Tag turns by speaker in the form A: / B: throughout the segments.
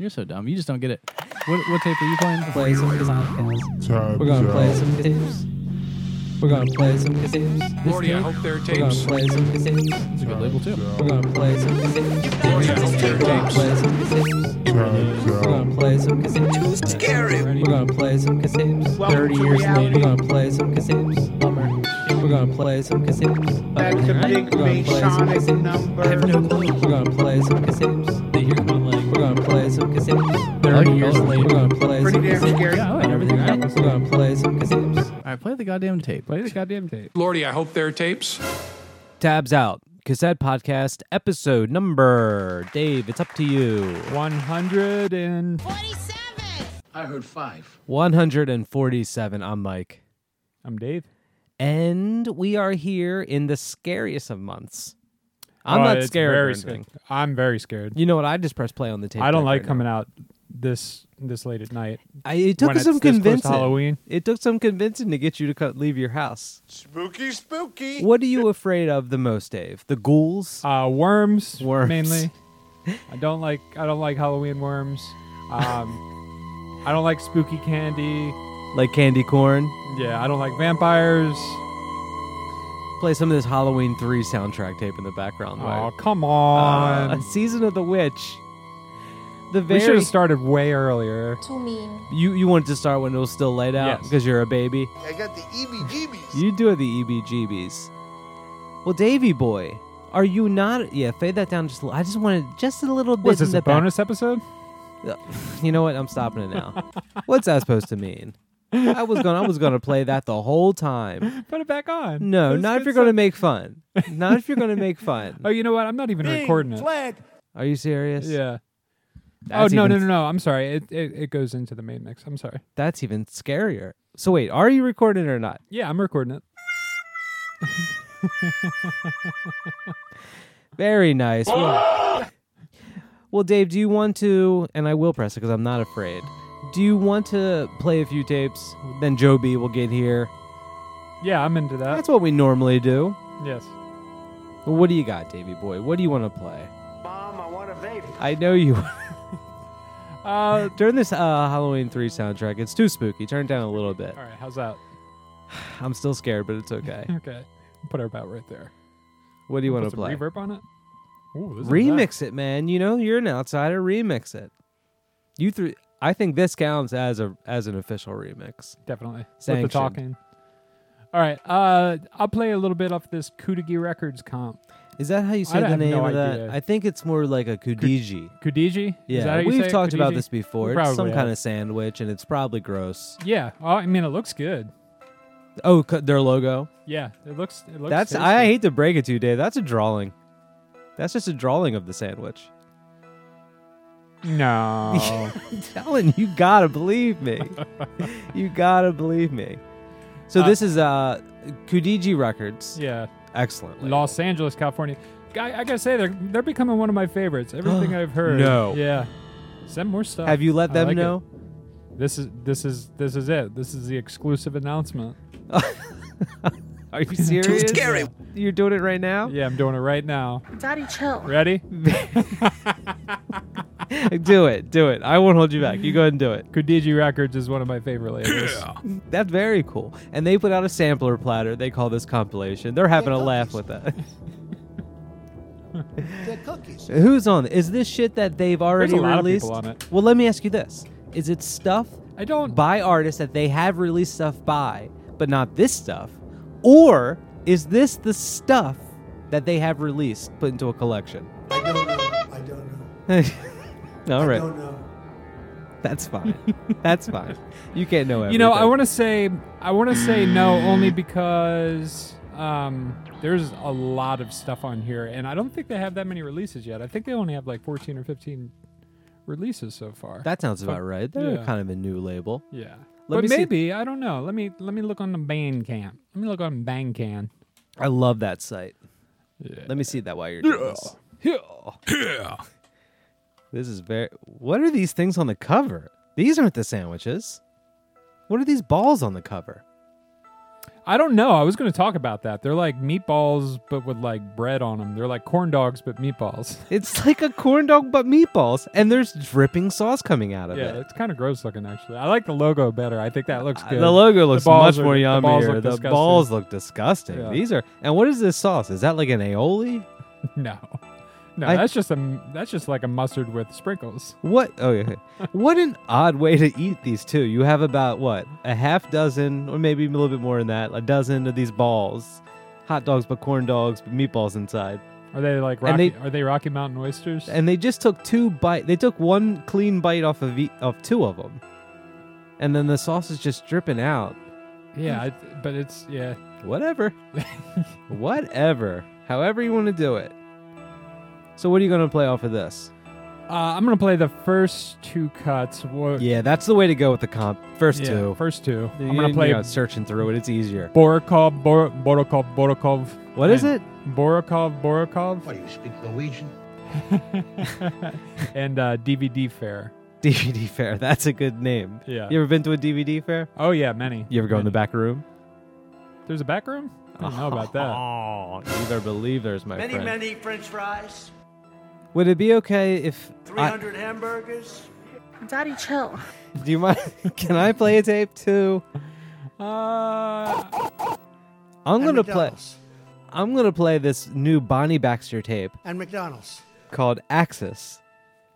A: You're so dumb. You just don't get it. What, what tape are you playing?
B: play some podcast. We're gonna play some tapes. We're gonna play some tapes.
C: Lordy, I hope there are
B: We're gonna play some tapes.
A: It's a good label too.
B: We're gonna play some tapes.
C: Lordy, I hope there are tapes.
B: play some tapes. We're gonna play some cassettes. Too scary. We're gonna play some cassettes. Thirty years later, we're gonna play some cassettes. Bummer. We're gonna play some cassettes.
D: That's a big
B: We're gonna play some
D: Masonic number.
B: I have no clue. We're gonna play some cassettes.
A: They hear kind of like.
B: We're gonna play some cassettes.
A: I like
B: Thirty
A: the
B: years later, we're gonna play
D: Pretty
B: some
D: damn
B: cassettes.
D: scary.
A: Yeah, I like everything. All right,
B: We're gonna play some cassettes.
A: all right, play the goddamn tape.
E: Play the goddamn tape.
C: Lordy, I hope there are tapes.
E: Tabs out. Cassette podcast episode number. Dave, it's up to you.
F: 100 and
G: 47.
C: I heard five.
E: 147. I'm Mike.
F: I'm Dave.
E: And we are here in the scariest of months. I'm
F: Oh,
E: not
F: it's
E: scared.
F: Very
E: anything.
F: scared. I'm very scared.
E: You know what? I just press play on the tape.
F: I don't
E: deck
F: like
E: right
F: coming out this this late at night.
E: now. I, it took
F: when
E: some
F: it's this close to
E: convincing.
F: Halloween.
E: It took some convincing to get you to cut, leave your house.
D: Spooky, spooky.
E: What are you afraid of the most, Dave? The ghouls?
F: Uh, worms,
E: Worms.
F: mainly. I don't like I don't like Halloween worms. Um, I don't like spooky candy.
E: like candy corn?
F: Yeah, I don't like vampires.
E: Play some of this Halloween 3 soundtrack tape in the background.
F: Oh,
E: right?
F: come
E: Uh,
F: a
E: Season of the Witch. The very,
F: we should have started way earlier.
G: Too mean.
E: you you wanted to start when it was still laid out
F: Yes.
E: because you're a baby.
D: I got the E EBGBs.
E: You do have the EBGBs. Well, Davy boy, are you not? Yeah, fade that down just. a little. I just wanted just a little bit.
F: Was
E: in
F: this
E: the
F: a bonus episode?
E: You know what? I'm stopping it now. What's that supposed to mean? I was gonna I was gonna play that the whole time.
F: Put it back on.
E: No,
F: That's
E: not if
F: good
E: you're gonna
F: stuff.
E: make fun. Not if you're gonna make fun.
F: Oh, you know what? I'm not even recording it. flag.
E: Are you serious?
F: Yeah.
E: That's
F: oh no
E: even-
F: no no no! I'm sorry. It, it it goes into the main mix. I'm sorry.
E: That's even scarier. So wait, are you recording or not?
F: Yeah, I'm recording it.
E: Very nice. Well, well, Dave, do you want to? And I will press it because I'm not afraid. Do you want to play a few tapes? Then Joe B will get here.
F: Yeah, I'm into that.
E: That's what we normally do.
F: yes.
E: What do you got, Davy boy? What do you want to play?
D: Mom, I want a vape.
E: I know you.
F: Uh,
E: During this uh, Halloween 3 soundtrack, it's too spooky. Turn it down a little bit.
F: all right. How's that?
E: I'm still scared, but it's okay.
F: Okay. Put her about right there.
E: What do you want
F: Put
E: to
F: some
E: play?
F: reverb on it. Ooh, this is
E: Remix it, man. You know, you're an outsider. Remix it. You three. I think this counts as a as an official remix.
F: Definitely. With the talking. All right. Uh, I'll play a little bit off this Kudigi Records comp.
E: Is that how you say
F: I
E: the
F: have
E: name
F: no
E: of that?
F: idea.
E: I think it's more like a kudiji.
F: Kudiji.
E: Yeah,
F: Is that how you
E: we've
F: say it?
E: talked about this before. It's some
F: probably
E: kind of sandwich, and it's probably gross.
F: Yeah. Oh, I mean, it looks good.
E: Oh, their logo.
F: Yeah, it looks. It looks.
E: That's.
F: tasty.
E: I hate to break it to you, Dave. That's a drawing. That's just a drawing of the sandwich.
F: No.
E: I'm telling you, you gotta believe me. you gotta believe me. So
F: Uh,
E: this is uh, Kudiji Records.
F: yeah.
E: Excellent. label.
F: Los Angeles, California. I, I gotta say they're they're becoming one of my favorites. Everything I've heard.
E: No.
F: Yeah. Send more stuff.
E: Have you let
F: I
E: them
F: like it.
E: know?
F: This is this is this is it. This is the exclusive announcement.
E: Are you serious? scary. You're doing it right now?
F: Yeah, I'm doing it right now.
G: Daddy, chill.
F: Ready?
E: do it. Do it. I won't hold you back. You go ahead and do it.
F: Kudiji Records is one of my favorite labels.
E: That's very cool. And they put out a sampler platter. They call this compilation. They're having a laugh with that. Who's on? Is this shit that they've already
F: There's a lot
E: released?
F: of people on it.
E: Well, let me ask you this: Is it stuff
F: I don't.
E: by artists that they have released stuff by, but not this stuff, or is this the stuff that they have released put into a collection?
H: I don't know. I don't know.
E: All
H: I
E: right,
H: don't know.
E: that's fine. that's fine. You can't know everything.
F: You know, I want to say I want to say no only because um, there's a lot of stuff on here, and I don't think they have that many releases yet. I think they only have like 14 or 15 releases so far.
E: That sounds about right. They're
F: yeah.
E: kind of a new label.
F: yeah,
E: Let
F: but
E: me see-
F: maybe I don't know. Let me let me look on the Bandcamp. Let me look on Bandcamp.
E: I love that site.
F: Yeah.
E: Let me see that while you're doing this. Yeah. Yeah. This is very. What are these things on the cover? These aren't the sandwiches. What are these balls on the cover?
F: I don't know. I was going to talk about that. They're like meatballs, but with like bread on them. They're like corn dogs, but meatballs.
E: It's like a corn dog but meatballs, and there's dripping sauce coming out of
F: yeah,
E: it.
F: Yeah, it's kind of gross looking actually. I like the logo better. I think that looks uh, good.
E: The logo looks
F: balls
E: much
F: are-
E: more
F: the
E: yummier.
F: balls
E: The
F: look
E: balls, look disgusting.
F: Yeah.
E: These are and what is this sauce? Is that like an aioli?
F: no, no,
E: I-
F: that's just a that's just like a mustard with sprinkles.
E: What? Oh yeah. what an odd way to eat these two. You have about what a half dozen, or maybe a little bit more than that, a dozen of these balls, hot dogs but corn dogs, but meatballs inside.
F: Are they like Rocky?
E: they-
F: are they Rocky Mountain oysters?
E: And they just took two bite. They took one clean bite off of e- of two of them, and then the sauce is just dripping out.
F: yeah, I, but it's yeah.
E: Whatever. Whatever. However you want to do it. So what are you going to play off of this?
F: Uh, I'm gonna play the first two cuts. What,
E: Yeah, that's the way to go with the comp. First
F: yeah,
E: two.
F: First two. I'm gonna play
E: you know, searching through it. It's easier.
F: Borokov, Bor- Borokov, Borokov.
E: What is it?
F: Borokov, Borokov,
C: What do you speak Norwegian?
F: and uh, DVD fair.
E: DVD fair. That's a good name.
F: Yeah.
E: You ever been to a DVD fair?
F: Oh yeah, many.
E: You ever go in the back room?
F: There's a back room. I don't know about that.
E: Oh, you better believe there's my
D: Many,
E: friend.
D: many French fries.
E: Would it be okay if I,
D: 300 hamburgers.
G: Daddy, chill.
E: do you mind? Can I play a tape too?
F: Uh,
E: I'm gonna play. I'm gonna play this new Bonnie Baxter tape
H: And McDonald's.
E: called Axis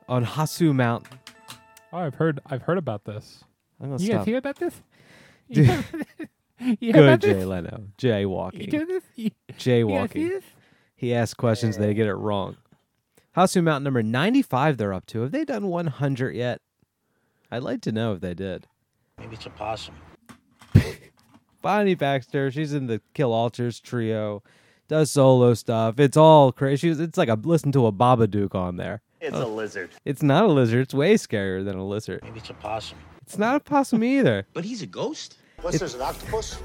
E: on Hasu Mountain.
F: oh, I've heard. I've heard about this.
E: I'm gonna
F: You guys
E: stop.
F: hear about this?
E: Dude.
F: You hear
E: Good Jay
F: this?
E: Leno.
F: You
E: Jaywalking.
F: do this? You, you guys see
E: Jaywalking.
F: this?
E: He asks questions, they get it wrong. Hasu Mountain number 95 they're up to. Have they done 100 yet? I'd like to know if they did.
C: Maybe it's a possum.
E: Bonnie Baxter, she's in the Kill Alters trio, does solo stuff. It's all crazy. It's like a listen to a Babadook on there.
D: It's a lizard.
E: It's not a lizard. It's way scarier than a lizard.
C: Maybe it's a possum.
E: It's not a possum either.
C: But he's a ghost?
D: What's this, an octopus?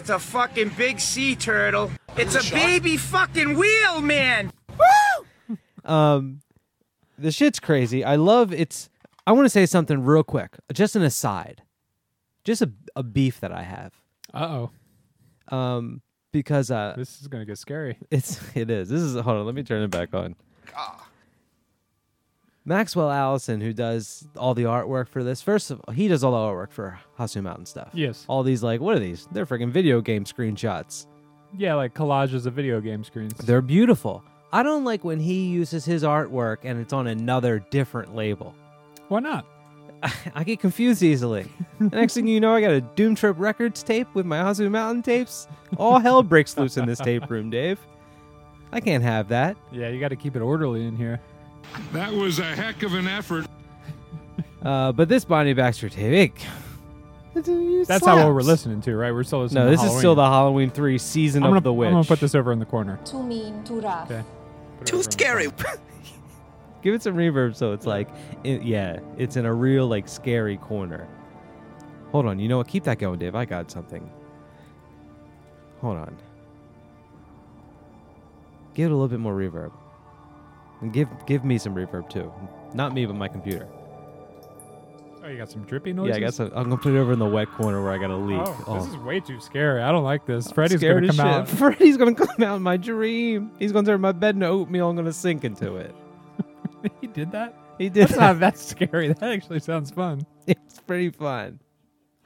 I: It's a fucking big sea turtle. It's a baby fucking wheel, man.
E: Um, the shit's crazy. I love it's. I want to say something real quick. Just an aside. Just a, a beef that I have.
F: Uh oh,
E: Um, because uh,
F: this is gonna get scary.
E: It's it is. This is hold on. Let me turn it back on. Maxwell Allison, who does all the artwork for this, first of all, he does all the artwork for Hasu Mountain stuff.
F: Yes.
E: All these like what are these? They're freaking video game screenshots.
F: Yeah, like collages of video game screens.
E: They're beautiful. I don't like when he uses his artwork and it's on another different label.
F: Why not?
E: I get confused easily. the next thing you know, I got a Doom Trip Records tape with my Hasu Mountain tapes. All hell breaks loose in this tape room, Dave. I can't have that.
F: Yeah, you got to keep it orderly in here.
J: That was a heck of an effort.
E: Uh, but this Bonnie Baxter tape, it, it
F: That's not what we're listening to, right? We're still listening.
E: No,
F: to
E: this is still the
F: Halloween.
E: Halloween 3 season
F: I'm
E: of
F: gonna,
E: the witch.
F: I'm gonna put this over in the corner.
G: Too mean, too rough.
F: Okay.
I: Too
F: over in the
I: scary.
E: Give it some reverb so it's like, it, yeah, it's in a real, like, scary corner. Hold on. You know what? Keep that going, Dave. I got something. Hold on. Give it a little bit more reverb. And give give me some reverb too. Not me, but my computer.
F: Corner. Oh, you got some drippy noises.
E: Yeah, I got some. I'm gonna put it over in the wet corner where I got a leak.
F: Oh, this is way too scary. I don't like this. Freddy's gonna come
E: shit.
F: out.
E: Freddy's gonna come out in my dream. He's gonna turn my bed into oatmeal. I'm gonna sink into it.
F: he did that.
E: He did.
F: That's
E: that.
F: not that scary. That actually sounds fun.
E: It's pretty fun.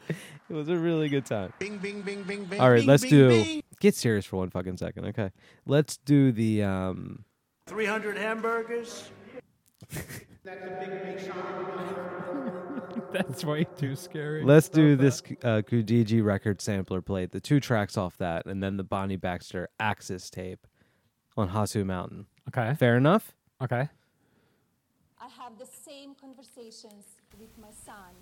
E: It was a really good time.
D: Bing, bing, bing, bing, bing.
E: All right,
D: bing,
E: let's
D: bing,
E: do.
D: bing.
E: Get serious for one fucking second, okay? Let's do the. um
D: 300 hamburgers.
F: That's way too scary.
E: Let's do this uh, Kudiji record sampler plate, the two tracks off that, and then the Bonnie Baxter Axis tape on Hasu Mountain.
F: Okay.
E: Fair enough?
F: Okay.
G: I have the same conversations with my son.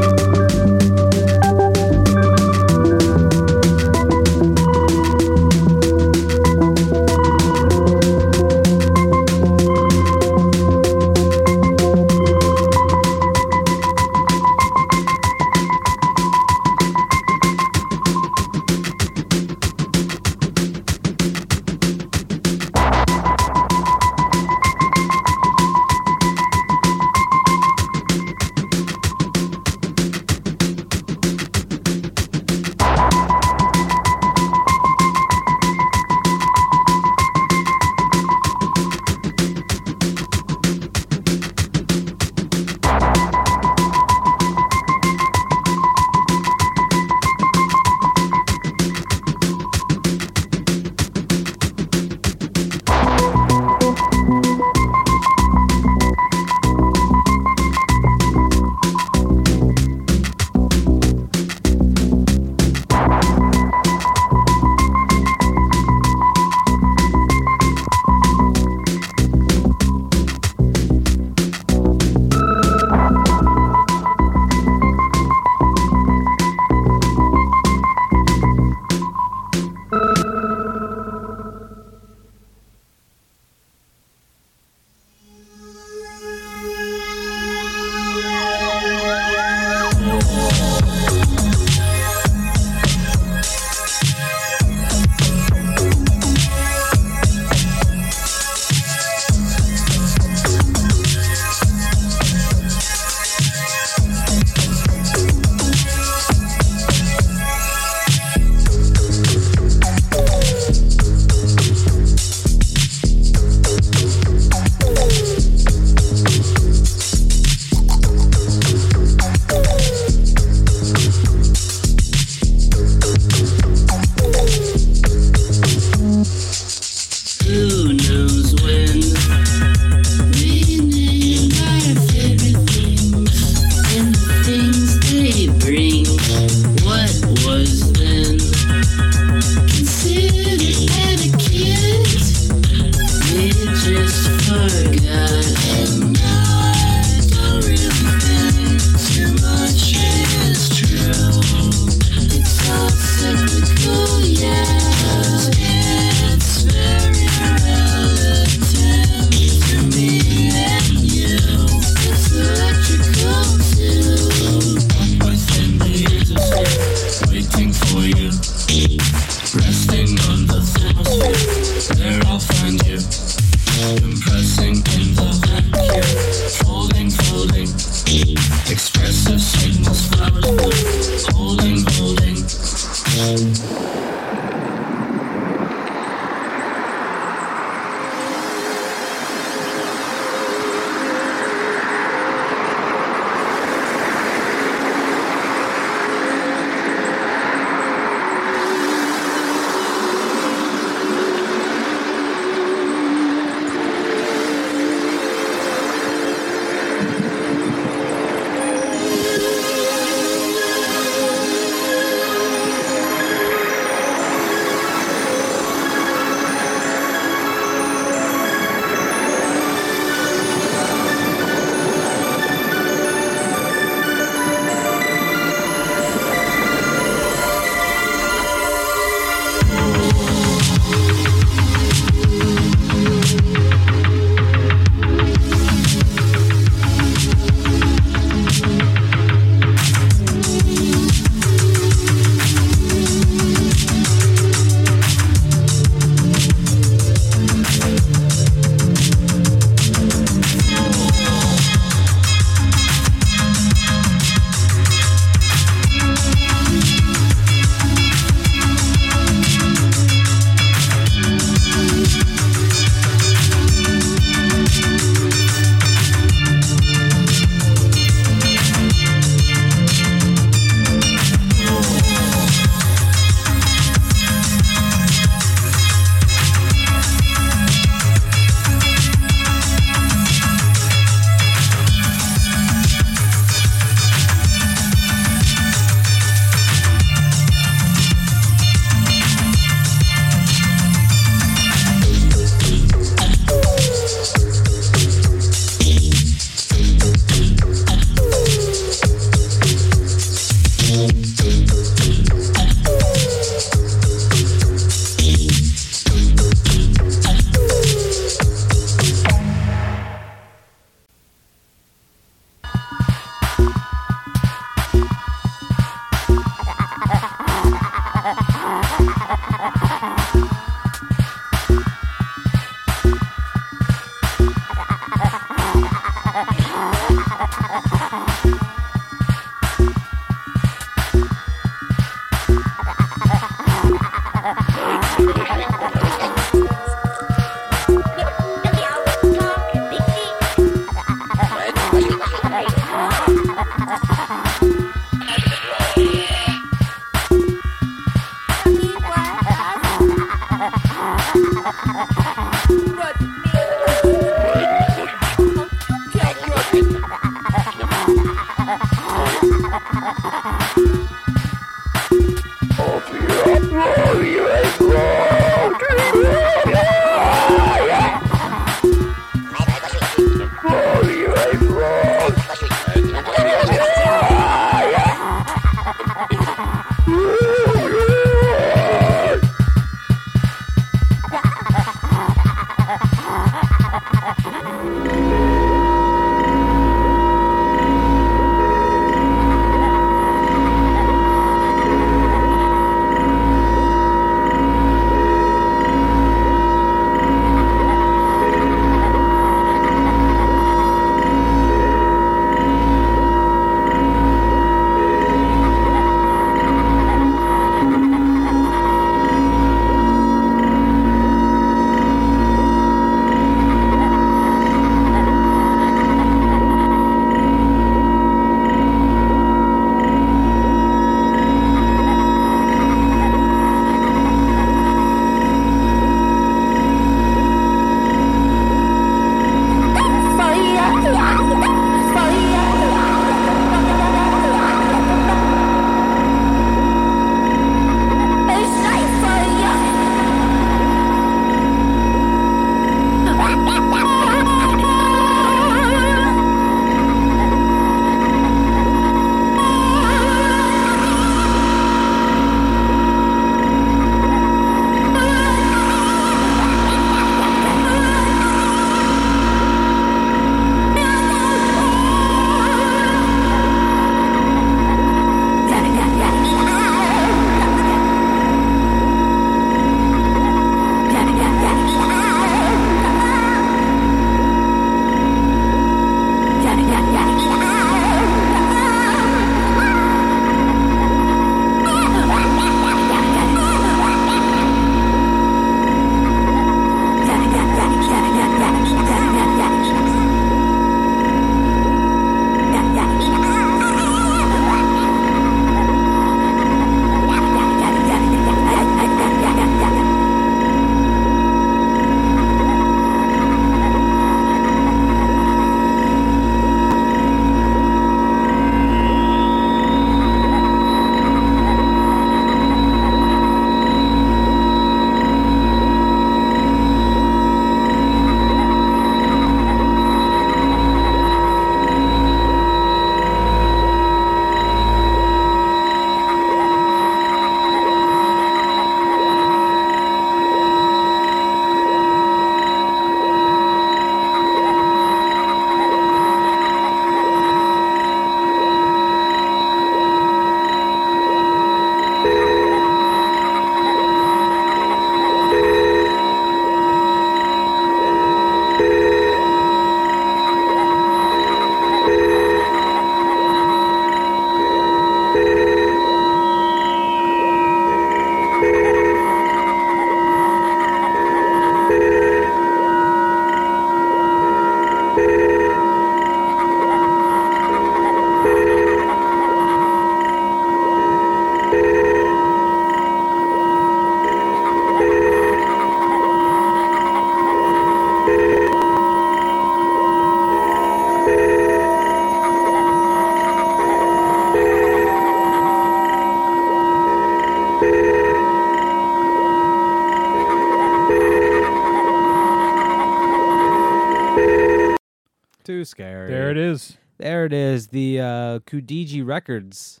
F: Is.
E: The uh, Kudiji Records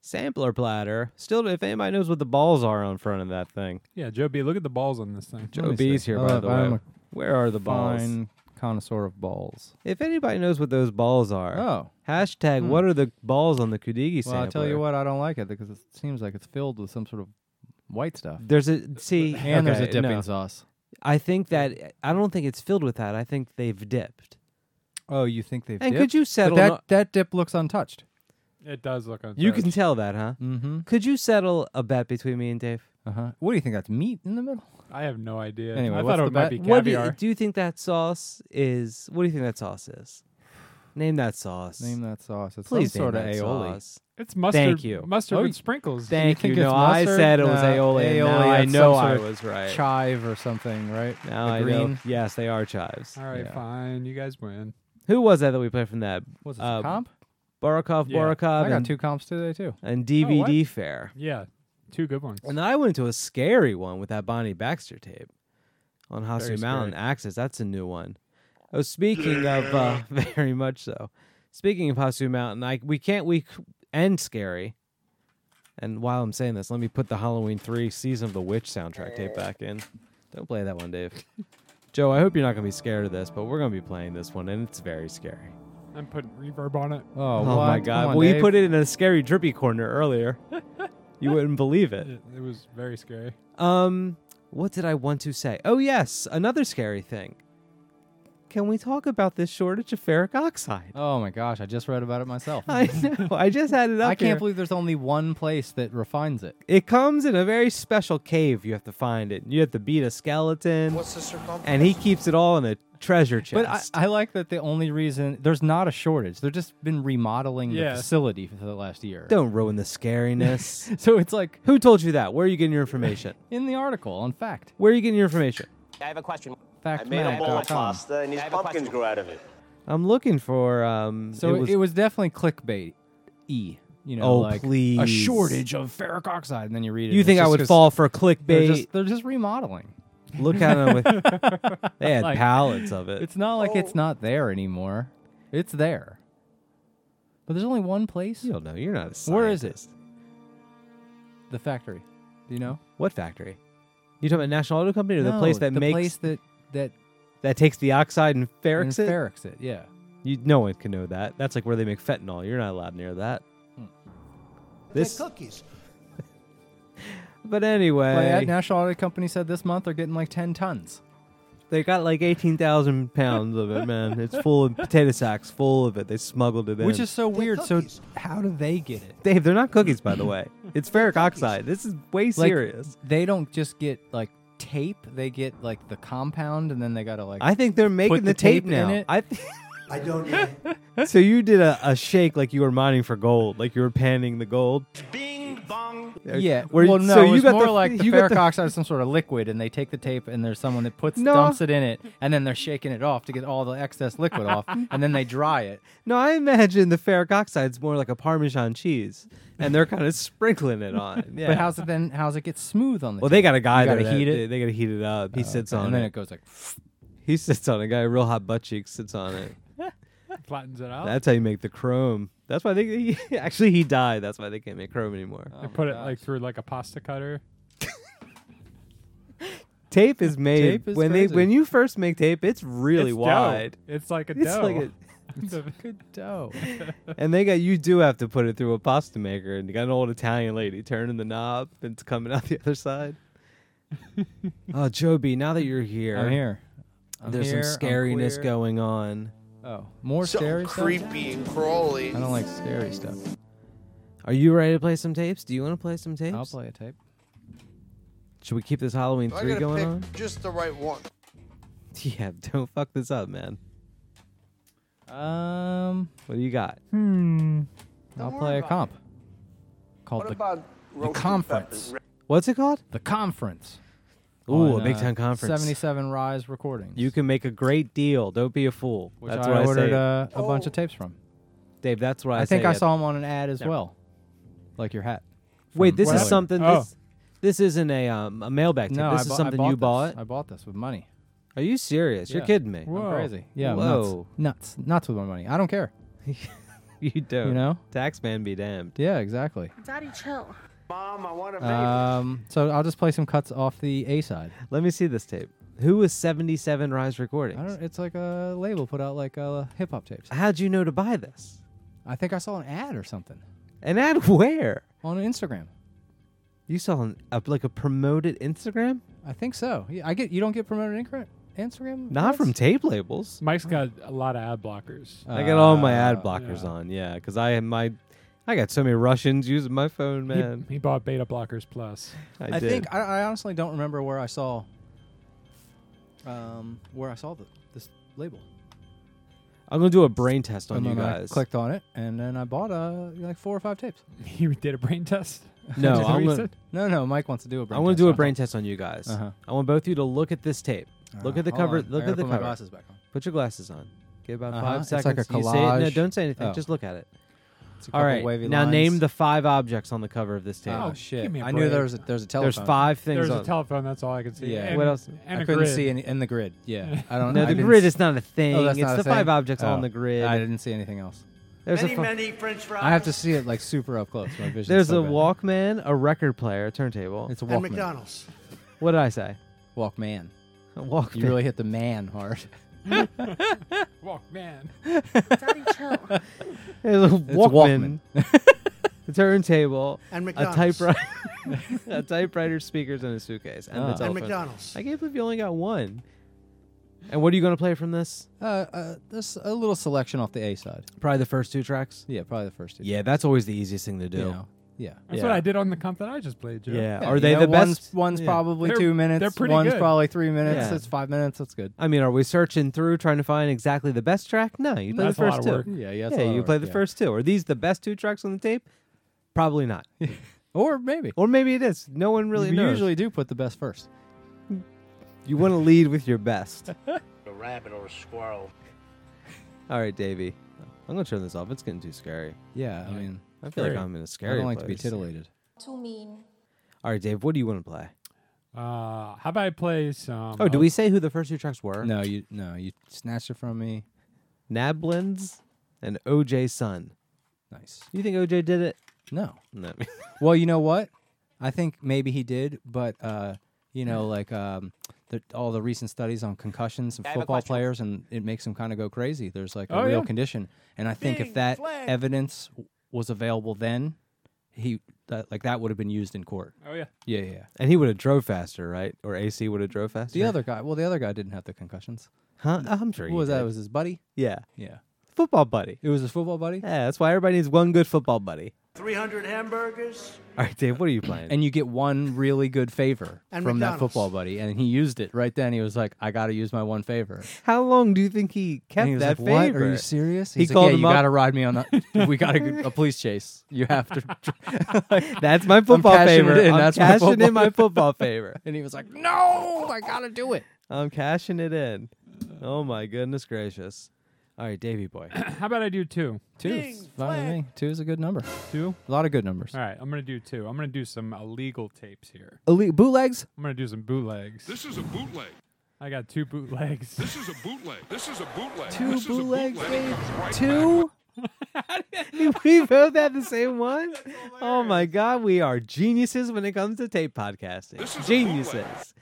E: sampler platter. Still, if anybody knows what the balls are on front of that thing,
F: Yeah, Joe B, look at the balls on this thing.
E: Joe B's here, by
A: Oh,
E: the
A: I'm
E: way.
A: a
E: Where are the balls?
A: Fine connoisseur of balls.
E: If anybody knows what those balls are,
A: Oh.
E: hashtag
A: Hmm.
E: what are the balls on the Kudigi
A: Well,
E: sampler?
A: I tell you what, I don't like it because it seems like it's filled with some sort of white stuff.
E: There's a see,
A: and there's a
E: okay,
A: dipping
E: no.
A: sauce.
E: I think that I don't think it's filled with that. I think they've dipped.
A: Oh, you think they've
E: And
A: dipped?
E: could you
A: But
E: settle
A: that
E: on-
A: that dip looks untouched.
F: It does look untouched.
E: You can tell that, huh?
A: Mm-hmm.
E: Could you settle a bet between me and Dave?
A: Uh huh. What do you think? That's meat in the middle.
F: I have no idea.
A: Anyway,
F: I
A: what's
F: thought
A: the
F: it might
A: bet?
F: be
E: What do you,
F: caviar.
E: do you think that sauce is? What do you think that sauce is? Name that sauce.
A: Name that sauce. It's
E: Please
A: some sort
E: name
A: of
E: that
A: aioli.
E: sauce.
F: It's mustard.
E: Thank you.
F: Mustard
A: Oh,
F: with sprinkles.
E: Thank you.
A: think
E: No, I said it was
A: Nah,
E: aioli.
A: aioli,
E: now I know
A: some
E: I
A: sort of
E: was right.
A: Chive or something, right?
E: Now
A: The
E: I
A: green.
E: know. Yes, they are chives.
F: All right,
A: Yeah.
F: fine. You guys win.
E: Who was that that we played from that?
A: Was it
E: Uh,
A: comp?
E: Barakov,
F: Yeah.
E: Barakov,
A: I got
E: and,
A: two comps today too.
E: and
F: Oh,
E: DVD Fair.
F: Yeah, two good ones.
E: And then I went to a scary one with that Bonnie Baxter tape on
F: Very
E: Mountain. Access. That's a new one. Oh, speaking of uh, very much so. Speaking of Hasu Mountain, I we can't we c- end scary. And while I'm saying this, let me put the Halloween three season of the Witch soundtrack tape back in. Don't play that one, Dave. Joe, I hope you're not gonna be scared of this, but we're gonna be playing this one, and it's very scary.
F: I'm putting reverb on it.
A: Oh,
E: Oh, my god!
A: on,
E: well, you put it in a scary drippy corner earlier. you wouldn't believe it.
F: It, it was very scary.
E: Um, what did I want to say? Oh yes, another scary thing. Can we talk about this shortage of ferric oxide?
A: Oh my gosh, I just read about it myself.
E: I know. I just had it up
A: I can't
E: here.
A: believe there's only one place that refines it.
E: it comes in a very special cave. You have to find it. You have to beat a skeleton,
D: What's the circumference?
E: and he keeps it all in a treasure chest.
A: But I. I like that the only reason there's not a shortage. They've just been remodeling
F: Yeah.
A: the facility for the last year.
E: Don't ruin the scariness.
A: So it's like
E: Who told you that? Where are you getting your information?
A: in the article on Fact.
E: Where are you getting your information?
K: I have a question.
A: Fact
D: I made a bowl of
A: Mag.com.
D: pasta and these
K: I have a
D: pumpkins
K: question.
D: grew out of it.
E: I'm looking for. Um,
A: So
E: it was,
A: definitely clickbait. E. You know,
E: Oh,
A: like a
E: please.
A: shortage of ferric oxide, and then you read it.
E: you
A: and
E: think
A: it's
E: I
A: just
E: would
A: 'cause
E: fall for
A: They're
E: clickbait?
A: just, they're just remodeling.
E: Look at them with. They had
A: Like-
E: pallets of it.
A: It's not like it's not there anymore. It's there. But there's only one place.
E: You don't know. You're not a scientist.
A: Where is it? The factory. Do you know?
E: What factory? You talking about National Audio Company or the
A: No,
E: place that makes.
A: the
E: makes
A: place that that
E: that takes the oxide and ferrics
A: and
E: it?
A: ferrics it. Yeah.
E: You, no one can know that. That's like where they make fentanyl. You're not allowed near that.
A: Hmm.
E: This,
L: cookies.
E: but anyway,
A: But yeah, National Audio Company said this month they're getting like ten tons.
E: they got like eighteen thousand pounds of it, man. It's full of potato sacks, full of it. They smuggled it in.
A: Which is so weird. So how do they get it?
E: Dave, they're not cookies, by the way. It's ferric oxide. This is way
A: Like,
E: serious.
A: They don't just get like tape. They get like the compound, and then they gotta like.
E: I think they're making
A: the
E: the, tape,
A: tape in
E: now.
A: it?
E: I th-
L: I don't know.
E: so you did a, a shake like you were mining for gold, like you were panning the gold.
D: Bing bong.
A: Yeah.
E: Where-
A: well, no,
E: so
A: it
E: you
A: was
E: got
A: more
E: the-
A: like the
E: you got
A: ferric oxide is some sort of liquid, and they take the tape, and there's someone that puts
E: No.
A: dumps it in it, and then they're shaking it off to get all the excess liquid off, and then they dry it.
E: No, I imagine the ferric oxide's more like a Parmesan cheese, and they're kind of sprinkling it on. Yeah.
A: But how's it then? How's it get smooth on the?
E: well, they
A: tape?
E: got a guy
A: You gotta
E: that-
A: heat
E: They,
A: it.
E: they got to heat it up. He oh, sits
A: Okay,
E: on
A: and then
E: it.
A: it goes like.
E: He sits on it. Guy, real hot butt cheeks, sits on it.
F: Flattens it out.
E: That's how you make the chrome. That's why they he, actually he died. That's why they can't make chrome anymore.
A: Oh
F: they
A: my
F: put it like through like a pasta cutter.
E: Tape is made
A: Tape is
E: when
A: crazy.
E: they when you first make tape. It's really
F: It's dough.
E: wide.
F: It's like a
E: It's
F: dough.
E: like a-
A: Good dough.
E: and they got you do have to put it through a pasta maker, and you got an old Italian lady turning the knob, and it's coming out the other side. oh, Joby, now that you're here,
A: I'm here. I'm
E: there's
A: here,
E: some scariness going on.
A: Oh, more
D: So
A: scary
D: creepy and crawly.
A: stuff. I don't like scary stuff.
E: Are you ready to play some tapes? Do you want to play some tapes?
A: I'll play a tape.
E: Should we keep this Halloween
D: I
E: three
D: gotta
E: going
D: pick
E: on?
D: just the right one.
E: Yeah, don't fuck this up, man.
A: Um,
E: What do you got?
A: hmm. I'll
D: worry
A: play a
D: about
A: comp called
D: What
A: the,
D: about roasted
A: conference.
D: peppers?
E: What's it called?
A: the conference.
E: Ooh,
A: on,
E: a big
A: uh,
E: time conference.
A: 77 Rise Recordings.
E: You can make a great deal. Don't be a fool.
A: which
E: that's
A: I
E: what
A: ordered
E: I say.
A: uh, a bunch
D: Oh.
A: of tapes from.
E: Dave, that's what I,
A: I, think
E: say
A: I saw them on an ad as well, like your hat.
E: Wait,
A: from
E: this is something.
F: Oh.
E: This, this isn't a um a mailback tape.
A: No,
E: this
A: I
E: is
A: bu- I
E: something
A: bought
E: you
A: this.
E: bought.
A: I bought this with money.
E: Are you serious? You're kidding me.
F: Whoa.
A: I'm crazy. Yeah,
E: Whoa.
A: nuts, nuts, nuts with my money. I don't care.
E: You don't.
A: You know?
E: Taxman be damned.
A: Yeah, exactly.
I: Daddy, chill.
D: Mom, I want a baby.
A: Um, so I'll just play some cuts off the A side.
E: Let me see this tape. Who was 77 Rise
A: I
E: Recordings?
A: don't. It's like a label put out like uh, hip hop tapes.
E: How'd you know to buy this?
A: I think I saw an ad or something
E: An ad where?
A: on Instagram.
E: You saw an, a, like a promoted Instagram?
A: I think so. Yeah, I get. You don't get promoted Instagram. Instagram?
E: Not
A: ads?
E: from tape labels.
F: Mike's got a lot of ad blockers.
E: I got all my ad
A: Uh,
E: blockers
F: yeah.
E: on, yeah, because I am my, I got so many Russians using my phone, man.
F: He, bought beta blockers plus.
E: I,
A: I,
E: did.
A: think I, I honestly don't remember where I saw. Um, where I saw the, this label.
E: I'm gonna do a brain test on
A: and
E: you
A: then I
E: guys.
A: clicked on it, and then I bought uh like four or five tapes.
F: You did a brain test?
E: No,
F: Is that what
E: I'm gonna.
A: No, no, Mike wants to do a brain.
E: I'm gonna do a brain test on you guys.
A: Uh-huh.
E: I want both of you to look at this tape. Look
A: Uh,
E: at the
A: hold
E: cover.
A: on.
E: Look
A: gotta
E: at the
A: put my
E: cover.
A: glasses back on.
E: Put your glasses on. Give about
A: Uh-huh.
E: five
A: It's like
E: seconds.
A: a
E: You say it- no, don't say anything.
A: Oh.
E: Just look at it.
A: It's a
E: All
A: wavy
E: Now
A: lines.
E: name the five objects on the cover of this table.
A: Oh,
F: Oh,
A: shit!
F: give me a
A: I knew
F: break.
A: there was a, there's a telephone.
E: There's five things
F: There's
E: on.
F: a telephone. That's all I could see.
A: Yeah.
F: And,
E: What else?
F: And
A: I
F: a
A: couldn't
F: grid.
A: see any in the grid. Yeah, I don't.
E: Know.
A: No,
E: the grid is not a oh, thing.
A: Oh,
E: it's
A: not
E: the
A: a thing?
E: five objects
A: Oh.
E: on the grid.
A: I didn't see anything else.
E: There's
D: Many,
E: a fu-
D: many French fries.
A: I have to see it like super up close. My vision.
E: there's
A: so
E: a
A: bad.
E: Walkman, a record player, a turntable.
A: It's a Walkman.
D: And
A: Walkman.
D: McDonald's.
E: what did I say?
A: Walkman.
E: A Walkman.
A: You really hit the man hard.
F: Walk, man.
E: There's a
A: It's
E: Walkman, a turntable,
D: And
E: a
D: McDonald's.
E: typewriter, a typewriter, speakers, and a suitcase, and
A: Oh.
E: the
A: And
D: And
E: telephone.
D: McDonald's.
E: I can't believe you only got one. And what are you going to play from this?
A: Uh, uh, there's a little selection off the A side.
E: Probably the first two tracks.
A: Yeah, probably the first two.
E: Yeah, that's always the easiest thing to do.
A: You know, yeah.
F: That's
E: Yeah.
F: what I did on the comp that I just played, Joe.
E: Yeah.
A: Yeah,
E: Are
A: you
E: they
A: know,
E: the
A: one's,
E: best?
A: One's
E: Yeah.
A: probably
F: They're-
A: two minutes.
F: they're pretty
A: one's
F: good.
A: probably three minutes.
E: Yeah.
A: It's five minutes. That's good.
E: I mean, are we searching through trying to find exactly the best track? No, you play
F: That's a
E: the
F: lot
E: first
F: of
E: two.
F: work.
A: Yeah, yeah. a
E: Yeah,
A: lot of
E: you
A: work,
E: play the
A: yeah.
E: first two. Are these the best two tracks on the tape? Probably not.
A: Or maybe.
E: or maybe it is. No one really
A: we
E: knows.
A: usually do put the best first.
E: you want to lead with your best.
D: A rabbit or a squirrel.
E: All right, Davey. I'm gonna turn this off. It's getting too scary.
A: Yeah, I mean,
E: I feel like I'm in a scary I
A: don't like to be
E: place.
A: titillated.
G: Too mean.
E: All right, Dave. What do you want to play?
F: Uh, how about I play some?
E: Oh, do
F: uh,
E: we say who the first two tracks were?
A: No, you no, you snatched it from me.
E: Nablins and OJ Sun.
A: Nice.
E: You think OJ did it?
A: No.
E: No.
A: Well, you know what? I think maybe he did, but uh, you know, like um, the, all the recent studies on concussions and football players, and it makes them kind of go crazy. There's like a
F: Oh,
A: real
F: yeah.
A: condition, and I think if that evidence w- was available then, he that, like that would have been used in court.
F: Oh yeah.
A: Yeah, yeah. yeah.
E: and he would have drove faster, right? Or AC would have drove faster.
A: The other guy, well, the other guy didn't have the concussions.
E: huh? Uh, I'm sure.
A: Who
E: he
A: was that?
E: did.
A: It was his buddy.
E: yeah,
A: Yeah,
E: football buddy.
A: it was his football buddy.
E: Yeah, that's why everybody needs one good football buddy.
D: 300 hamburgers.
E: All right, Dave. What are you playing?
A: And you get one really good favor
D: And
A: from that
D: McDonald's.
A: football buddy, and he used it right then. He was like, "I got to use my one favor."
E: How long do you think he kept
A: And he was
E: that
A: like, "What?
E: favor?
A: Are you serious?"
E: He
A: He's like,
E: called
A: "Yeah,
E: him
A: you
E: up-
A: got to ride me on that. we got to a police chase. You have to."
E: That's my football
A: cashing it
E: favor.
A: in.
E: I'm
A: That's my
E: cashing
A: football
E: in my football favor.
A: and he was like, "No, I got to do it."
E: I'm cashing it in. Oh my goodness gracious! All right, Davy boy.
F: How about I do two?
A: Two, is fine with me. Two is a good number.
F: Two.
A: A lot of good numbers.
F: All right, I'm gonna do two. I'm gonna do some illegal tapes here.
A: Elite bootlegs.
F: I'm gonna do some bootlegs.
J: This is a bootleg.
F: I got two bootlegs.
J: This is a bootleg. This is a bootleg.
A: Two
J: this is a
A: bootlegs,
J: bootleg.
A: Dave.
J: It comes right
A: Two.
E: we both have the same one. Oh my god, we are geniuses when it comes to tape podcasting.
J: This is a
E: Geniuses.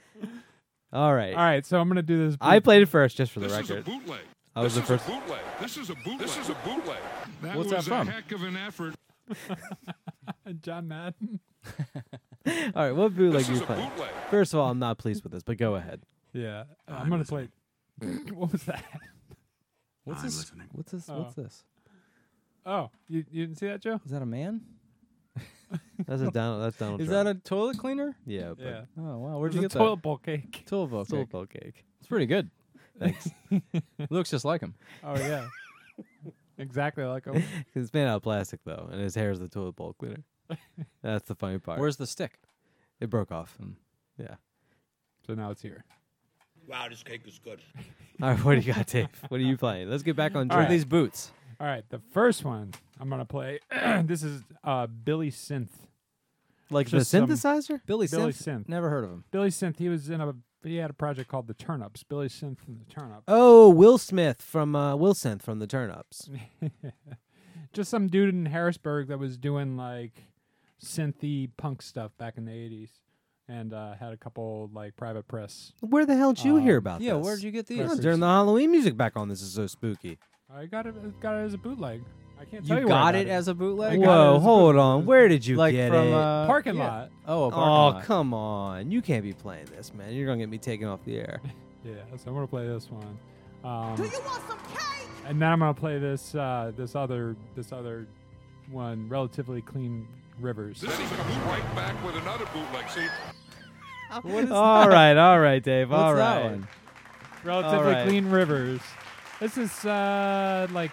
E: All right.
F: All right, so I'm gonna do this.
E: I
F: boot-
E: played it first, just for the
J: This is a
E: record.
J: bootleg.
E: I was
J: this
E: the first.
J: bootleg. This is a bootleg. This is a bootleg. That
A: What's
J: was
A: that from?
J: a heck of an effort.
F: John Madden.
E: All right, what bootleg
J: This
E: are
J: is
E: you
J: a
E: playing?
J: bootleg.
E: First of all, I'm not pleased with this, but go ahead.
F: Yeah, I'm gonna play. what was that?
A: What's
D: I'm
A: this?
D: listening.
A: What's this?
F: Oh.
A: What's this?
F: Oh, you, you didn't see that, Joe?
A: Is that a man?
E: That's a Donald. That's Donald.
A: Is
E: Trump.
A: that a toilet cleaner?
E: yeah? But
F: Yeah.
A: Oh wow, where'd
F: It
A: you
F: was
A: get
F: a toilet bowl cake.
A: that? Toilet bowl
E: It's
A: cake.
E: a cake.
A: It's pretty good.
E: Thanks.
A: Looks just like him.
F: Oh yeah, exactly like him.
E: it's made out of plastic though, and his hair is the toilet bowl cleaner. That's the funny part.
A: Where's the stick?
E: it broke off.
A: Mm.
E: Yeah.
F: So now it's here.
D: Wow, this cake is good.
E: All right, what do you got, Dave? What are you playing? Let's get back on
F: All
E: track.
F: Right.
A: are these boots?
F: All right, the first one I'm gonna play. this is uh, Billy Synth.
E: like the
F: just some-
E: synthesizer?
A: Billy,
F: Billy
A: Synth?
F: Synth.
A: Never heard of him.
F: Billy Synth. He was in a. He had a project called the Turnups. Billy Synth and the Turnups.
E: Oh, Will Smith from uh, Will Synth from the Turn Ups.
F: Just some dude in Harrisburg that was doing like synthy punk stuff back in the '80s, and uh, had a couple like private press.
E: Where the hell did you
F: Um,
E: hear about this?
A: Yeah,
E: this?
A: where'd you get these?
E: Oh, during the Halloween music back on. This is so spooky.
F: I got it. Got it as a bootleg. I can't tell
A: You
F: you. where I
A: got it as a
F: I
A: bootleg?
F: got it
E: Whoa,
F: as a
E: hold
F: bootleg.
E: on. Where did you
A: like
E: get
A: from
E: it?
A: uh,
F: Parking
A: yeah.
F: lot.
A: Oh, a parking
E: oh,
A: lot.
E: come on. You can't be playing this, man. You're going to get me taken off the air.
F: Yeah, so I'm gonna play this one. Um,
I: Do you want some cake?
F: and then I'm gonna play this uh, this other this other one, relatively clean rivers.
J: Then he comes right back with another bootleg. See,
E: all right, all right, Dave.
A: What's
E: all
A: that
E: right.
A: one?
F: Relatively
E: All right.
F: clean rivers. This is uh, like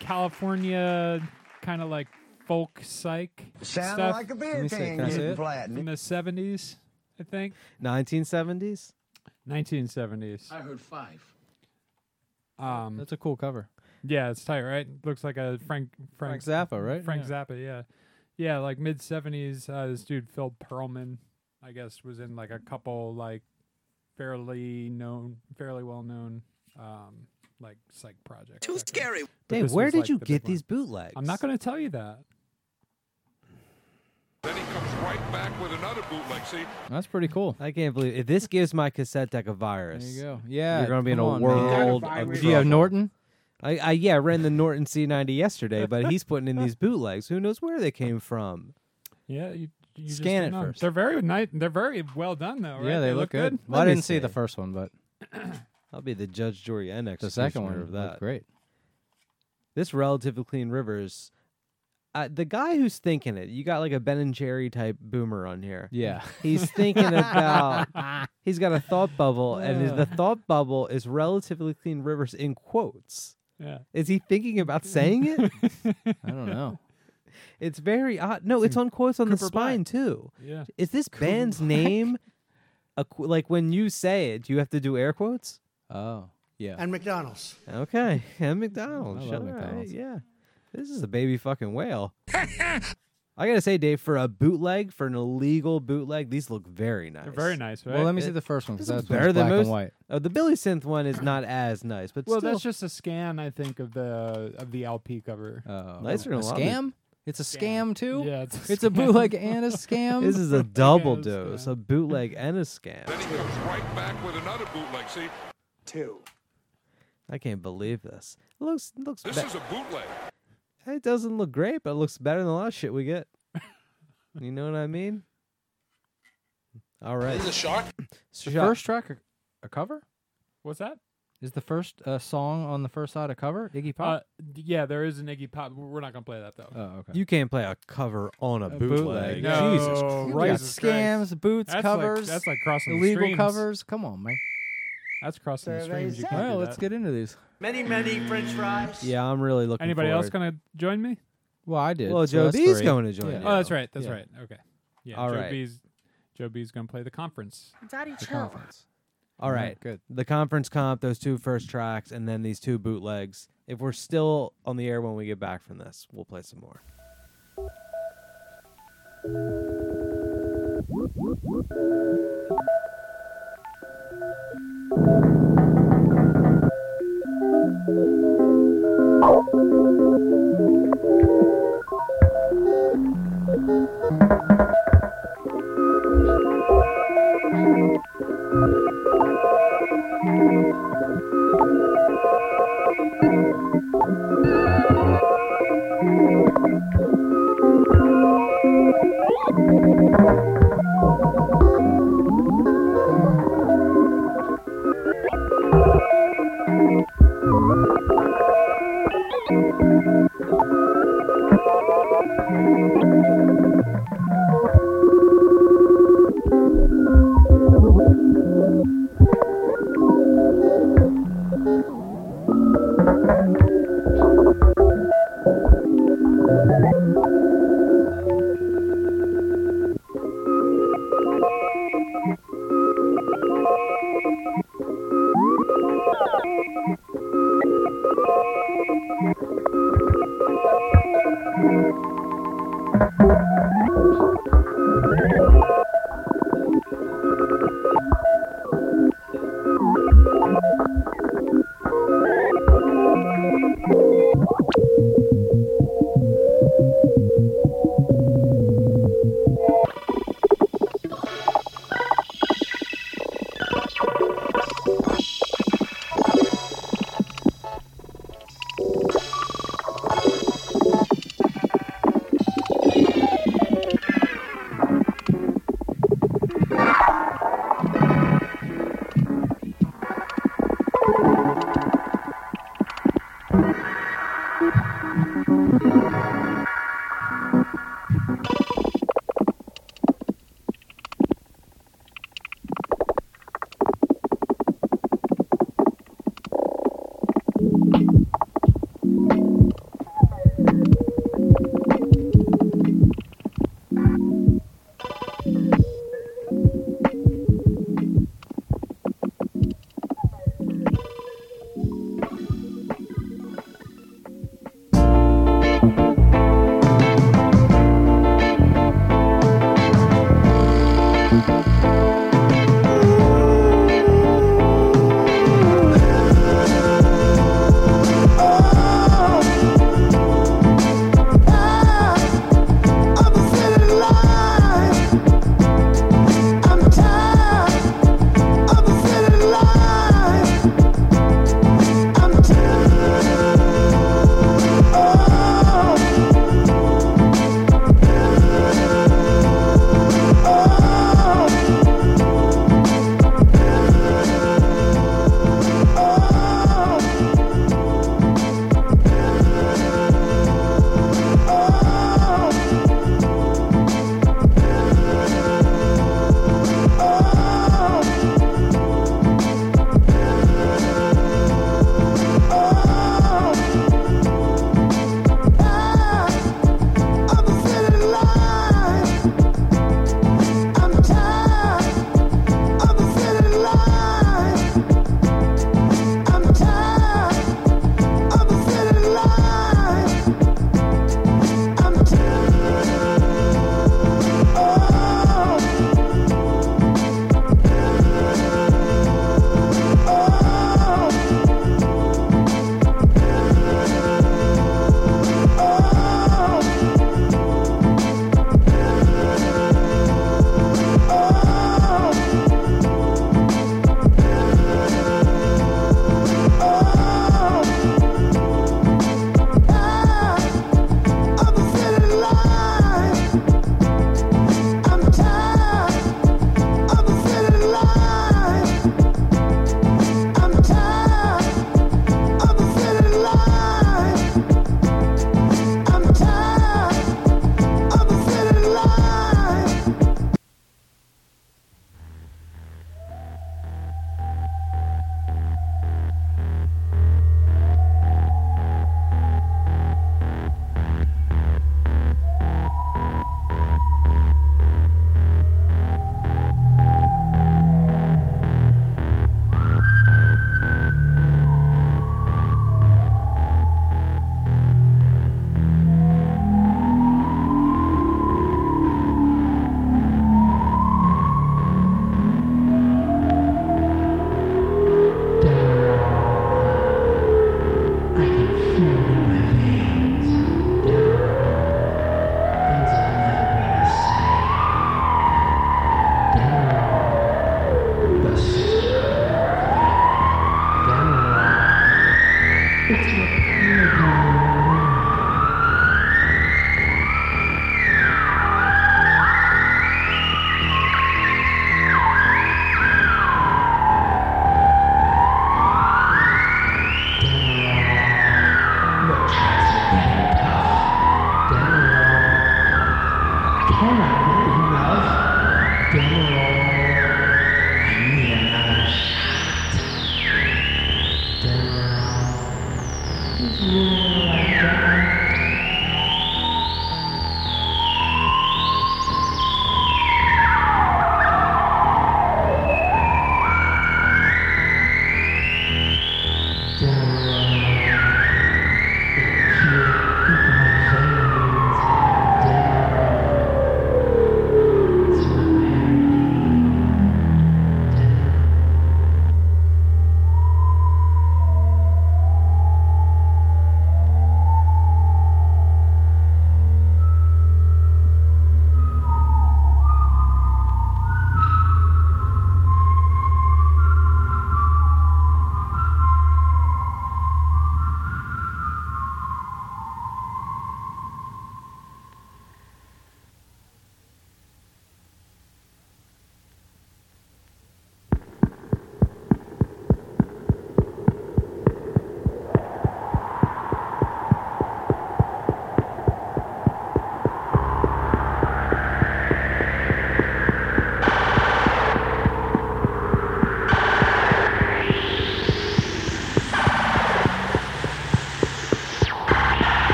F: California, kind of like folk psych
H: Sound
F: stuff
H: like a
A: Let
H: beer
A: me see,
H: can
A: can I see
H: getting
A: it?
H: flattened.
F: from the 70s, I think.
E: 1970s.
F: 1970s.
C: I heard five.
F: Um,
A: That's a cool cover.
F: yeah, it's tight, right? Looks like a Frank
A: Frank Zappa, right?
F: Frank
A: Yeah.
F: Zappa, yeah, yeah, like mid '70s. Uh, this dude Phil Pearlman, I guess, was in like a couple like fairly known, fairly well known, um, like psych project.
I: Too
F: that
I: scary.
F: but
E: Dave, where did
F: like,
E: you
F: the
E: get these bootlegs?
F: I'm not going to tell you that.
J: then he comes right back with another bootleg. See,
A: That's pretty cool.
E: I can't believe if this gives my cassette deck a virus.
A: There you go. Yeah,
E: You're gonna be in
A: come
E: a
A: on, man.
E: world
C: Got a
E: of
C: virus.
A: Do you have
E: trouble.
A: Norton?
E: I, I yeah, ran the Norton C90 yesterday, but he's putting in these bootlegs. Who knows where they came from?
F: Yeah, you, you just
A: Scan
F: don't
A: it
F: know.
A: first.
F: They're very nice. They're very well done, though. Right?
A: Yeah, they, look good. Well, I
E: Let me
A: didn't see the
E: see.
A: first one, but
E: I'll be the judge, jury, and
A: the second one
E: of that.
A: great.
E: This relatively clean rivers. Uh, the guy who's thinking it, you got like a Ben and Jerry type boomer on here.
A: Yeah.
E: He's thinking about. he's got a thought bubble, and his, the thought bubble is relatively clean rivers in quotes.
F: Yeah.
E: Is he thinking about saying it?
A: I don't know.
E: It's very odd. No, it's on quotes on the
F: Cooper Black.
E: spine too.
F: Yeah.
E: Is this band's name? A, qu- like when you say it, do you have to do air quotes?
A: Oh, yeah.
H: And McDonald's.
E: Okay, and McDonald's.
A: I love
E: all right,
A: McDonald's.
E: Yeah, this is a baby fucking whale. I gotta say, Dave, for a bootleg, for an illegal bootleg, these look very nice.
F: They're very nice, right?
A: Well, let me see the first one because that's
E: better
A: better
E: than
A: black
E: most-
A: and white.
E: Oh, the Billy Synth one is not as nice, but
F: well,
E: still
F: that's just a scan, I think, of the of the LP cover.
A: Oh,
E: Nicer than
A: a
E: a lot of-
A: scam. It's a scam too.
F: Yeah, it's a
A: It's a
F: scam.
A: bootleg and a scam.
E: This is a double
F: is
E: dose,
F: scam.
E: a bootleg and a scam.
J: then he comes right back with another bootleg. See,
H: Two.
E: I can't believe this. It looks it looks.
J: this
E: be-
J: is a bootleg.
E: It doesn't look great, but it looks better than a lot of shit we get. you know what I mean? All right.
C: This is a shark.
A: the
E: Shot.
A: first track a, a cover.
F: What's that?
A: Is the first uh, song on the first side a cover? Iggy Pop.
F: Uh, d- yeah, there is an Iggy Pop. We're not gonna play that though.
A: oh, okay.
E: You can't play a cover on a,
A: A
E: bootleg.
A: bootleg.
F: No,
E: Jesus
A: You
F: right.
A: got
F: Jesus
A: scams, boots,
F: That's
A: covers,
F: Like, that's like crossing the
A: illegal
F: streams.
A: covers. Come on, man.
F: That's crossing the streams. You can't Well,
A: let's get into these.
C: Many, many French fries.
E: Yeah, I'm really looking.
F: Anybody else gonna join me?
A: Well, I did.
E: Well, Joe
A: that's
E: B's
A: three.
E: going to join.
A: Yeah.
F: Oh, that's right. That's
A: Yeah.
F: right. Okay. Yeah.
E: All
F: Joe
E: right.
F: B's Joe B's gonna play the conference.
I: Daddy,
A: The
I: chill.
A: conference.
E: All right.
A: Good.
E: The conference comp, those two first tracks, and then these two bootlegs. If we're still on the air when we get back from this, we'll play some more.
C: Thank you.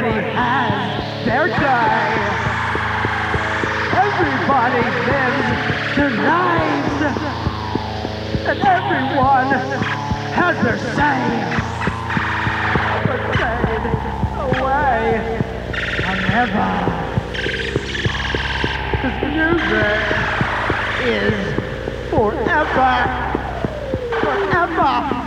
C: Everybody has their day. Everybody lives their lives. And everyone has their say. But fade away forever. Cause music is forever. Forever.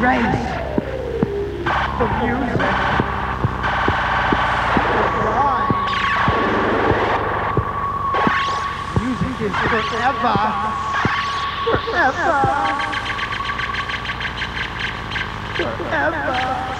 C: Cannot the music. the. Music is forever, forever, forever.
M: been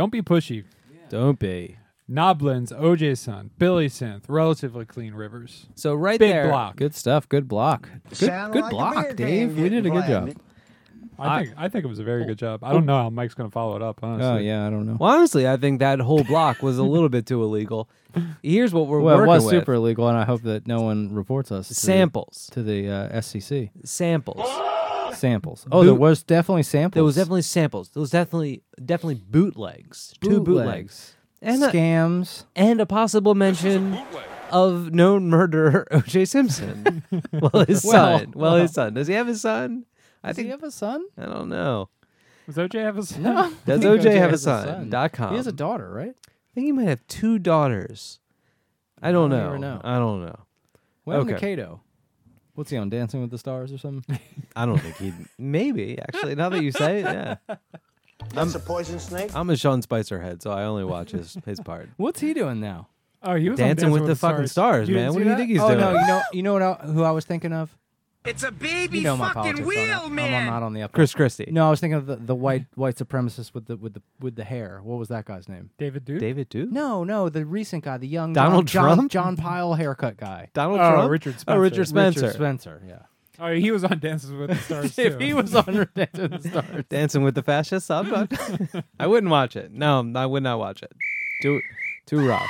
F: Don't be pushy.
E: Don't be.
F: Noblins, OJ Son, Billy Synth, relatively clean rivers.
E: So right
F: Big
E: there,
F: block.
A: Good stuff. Good block. Good,
H: Sound
A: good
H: like a
A: block,
H: beer
A: Dave.
H: can
A: We did a good
H: getting
A: job.
F: I think I think it was a very good job. I don't know how Mike's going to follow it up. Honestly.
A: Oh yeah, I don't know.
E: Well, honestly, I think that whole block was a little bit too illegal. Here's what we're
A: Well, it
E: working
A: was
E: with:
A: super illegal, and I hope that no one reports us to the-
E: samples,
A: to the uh, SCC.
E: samples.
A: Samples. Oh, there was definitely samples.
E: There was definitely samples. There was definitely definitely bootlegs, two bootlegs, and a,
A: scams.
E: and a possible mention
J: Bootleg.
E: of known murderer O.J. Simpson. well, his
A: Well,
E: son. Well, his son. Does he have his son? I
A: Does
E: think
A: he have a son?
E: I don't know.
F: Does OJ have a son?
A: No.
E: Does
A: I
E: OJ have a
A: has
E: son? Dot com.
A: He has a daughter, right?
E: I think he might have two daughters. I don't
A: I
E: know.
A: don't know.
E: I don't know.
A: When
E: Okay.
A: Mikado? What's he on? Dancing with the Stars or something?
E: I don't think he'd. Maybe actually. Now that you say it, yeah.
H: That's a poison snake.
E: I'm a Sean Spicer head, so I only watch his his part.
A: What's he doing now?
F: Oh, he was on
E: Dancing with the fucking stars,
F: You
E: man.
F: didn't
E: What
F: see
E: do you
F: that?
E: think he's
A: oh
E: doing?
A: no, you know, you know what? I, who I was thinking of?
I: It's a baby
A: You know my
I: fucking
A: politics.
I: wheel,
A: on it.
I: man.
A: I'm, I'm not on the up.
E: Chris Christie.
A: No, I was thinking of the, the white white supremacist with the with the with the hair. What was that guy's name?
F: David Duke.
E: David Duke.
A: No, no, the recent guy, the young
E: Donald
A: John, John-
E: Trump?
A: John Pyle haircut guy.
E: Donald
F: Oh,
E: Trump.
F: Richard
E: oh,
F: Spencer. Oh, Spencer.
E: Richard Spencer.
A: Richard Spencer, yeah.
F: Oh, he was on Dances with the Stars too.
A: if he was on Dancing with the Stars,
E: Dancing with the fascists. I'm not- I wouldn't watch it. No, I would not watch it. Too too rough.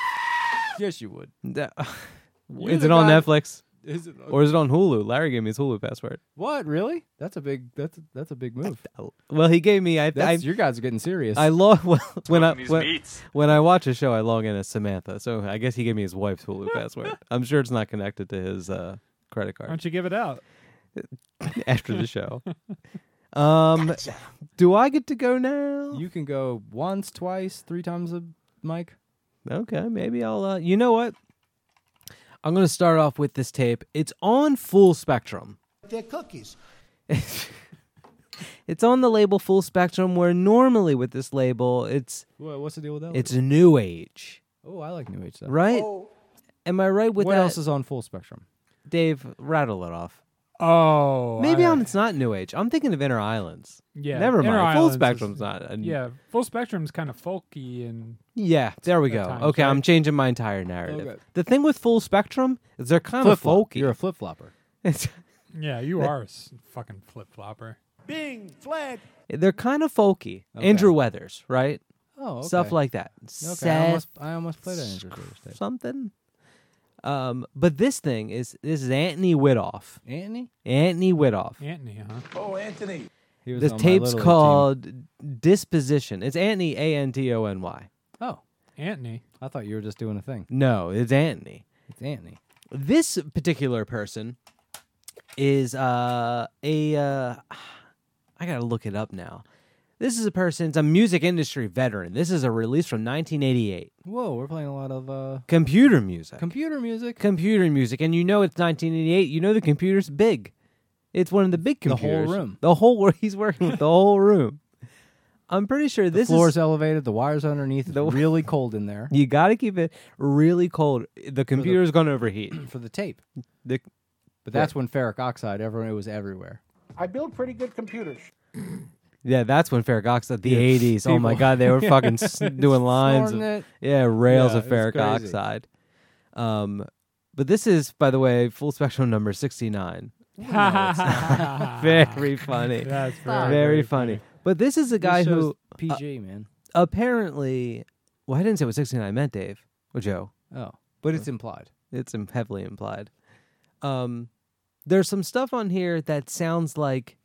A: yes, you would.
E: Da-
A: You're
E: Is it on Netflix
A: Is it?
E: or is it on Hulu? Larry gave me his Hulu password.
A: What really? That's a big. That's a, that's a big move.
E: Well, he gave me. I I,
A: That's, you guys are getting serious.
E: I log well when I when, when I watch a show, I log in as Samantha. So I guess he gave me his wife's Hulu password. I'm sure it's not connected to his uh, credit
F: Why
E: card
F: don't you give it out?
E: after the show. Um, do I get to go now?
A: you can go once, twice, three times a mic.
E: Okay, maybe I'll. Uh, you know what? I'm gonna start off with this tape. It's on Full Spectrum.
H: They're cookies.
E: It's on the label Full Spectrum, where normally with this label, it's
A: What, what's the deal with that?
E: it's new age,
A: oh, I like New Age stuff.
E: right? Oh. Am I right with
A: what
E: that?
A: else is on Full Spectrum?
E: Dave, rattle it off.
F: Oh,
E: Maybe
F: I-
E: I'm, it's not New Age. I'm thinking of Inner Islands.
F: Yeah,
E: Never
F: Inner
E: mind. Full
F: Islands is-
E: Spectrum's not. a-
F: Yeah, full spectrum's kind of folky and
E: Yeah, there we go.
F: times,
E: okay, I'm changing my entire narrative.
A: Okay.
E: The thing with Full Spectrum is they're kind of
A: Flip-flop.
E: folky.
A: You're a flip flopper.
F: Yeah, you are a s- fucking flip flopper.
H: Bing, flag.
E: they're kind of folky.
A: Okay.
E: Andrew Weathers, right?
A: Oh, okay.
E: Stuff like that.
A: Okay, I almost, I almost played an Andrew Curtis tape.
E: something. Um, but this thing is this is Anthony Widoff.
A: Anthony?
E: Anthony Widoff.
F: Anthony, huh?
H: Oh, Anthony.
A: He was
E: This
A: on my
E: tape's
A: Little League
E: called Disposition. It's Anthony A N T O N Y.
A: team. Oh,
F: Anthony.
A: I thought you were just doing a thing.
E: No, it's Anthony.
A: It's Anthony.
E: This particular person is uh, a uh, I gotta look it up now. This is a person. It's a music industry veteran. This is a release from 1988.
A: Whoa, we're playing a lot of uh,
E: Computer music.
A: computer music.
E: computer music, and you know it's 1988. You know the computer's big. It's one of the big computers.
A: The whole room.
E: The whole he's working with the whole room. I'm pretty sure
A: the
E: this
A: floor's
E: is.
A: elevated. The wires underneath. It's
E: The-
A: really cold in there
E: You got to keep it really cold. The computer's going to overheat.
A: for the tape.
E: The,
A: But that's when ferric oxide. Everyone, it was everywhere.
H: I build pretty good computers.
E: Yeah, that's when ferric oxide. The 80s. Oh my
A: people-
E: God, they were fucking s- doing lines. Of,
A: it.
E: yeah, rails
A: Yeah,
E: of
A: it was
E: ferric
A: crazy.
E: oxide. Um, but this is, by the way, full spectrum number 69. Very funny.
F: That's very,
E: very funny. But this is a guy who
A: show's PG man.
E: apparently well i didn't say what 69 meant dave or joe
A: Oh, but it's implied.
E: it's im- heavily implied um there's some stuff on here that sounds like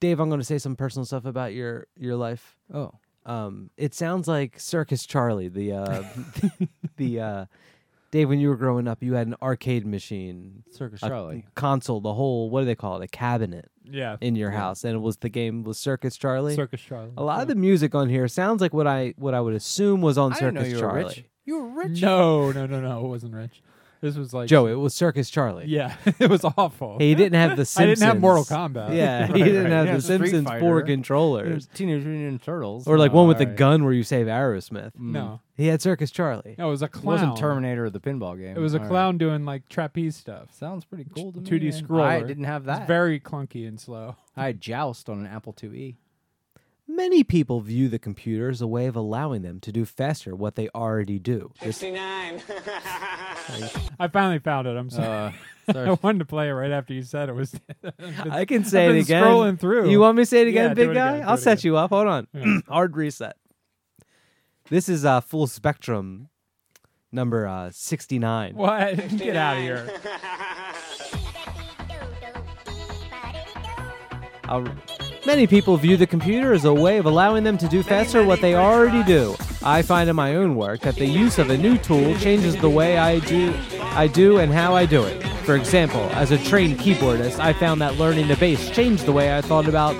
E: dave i'm going to say some personal stuff about your your life
A: Oh,
E: um it sounds like circus charlie the uh the uh dave when you were growing up you had an arcade machine
A: Circus
E: a
A: Charlie.
E: console the whole what do they call it a cabinet
F: Yeah.
E: in your house and it was the game was circus charlie
F: Circus Charlie.
E: a lot of the music on here sounds like what I what I would assume was on
A: I didn't know
E: Circus
A: you were
E: Charlie.
A: rich. You were rich.
F: No, no, no, no. It wasn't Rich. This was like
E: Joe, it was Circus Charlie.
F: Yeah, it was awful.
E: He didn't have the Simpsons.
F: I
E: Simpsons.
F: didn't have Mortal Kombat.
E: Yeah, he didn't
F: right.
E: have
A: Yeah,
E: the Simpsons four
A: Yeah,
E: controllers.
A: Teenage Mutant Ninja Turtles.
E: Or like
A: No,
E: one with the
A: alright.
E: gun where you save Aerosmith. Mm.
F: No,
E: He had Circus Charlie.
F: no, it was a
A: It
F: clown.
A: wasn't Terminator or the pinball game.
F: It was a
A: Alright.
F: clown doing like trapeze stuff.
A: Sounds pretty cool to me.
F: 2D
A: man.
F: scroller.
A: I didn't have
F: It's
A: that.
F: very clunky and slow.
A: I had Joust on an Apple IIe.
E: Many people view the computer as a way of allowing them to do faster what they already do. This-
I: 69.
F: I finally found it. I'm sorry.
A: Uh, sorry.
F: I wanted to play it right after you said it was.
E: I can say
F: I've
E: it
F: been
E: again.
F: Scrolling through.
E: You want me to say it again,
F: Yeah,
E: big
F: it
E: guy?
F: again,
E: I'll set
F: again.
E: you up. Hold on.
F: Yeah.
E: Hard reset. This is uh, full spectrum number uh, 69.
F: What? Get out of here.
E: I'll- Many people view the computer as a way of allowing them to do faster what they already do. I find in my own work that the use of a new tool changes the way I do I do and how I do it. For example, as a trained keyboardist, I found that learning the bass changed the way I thought about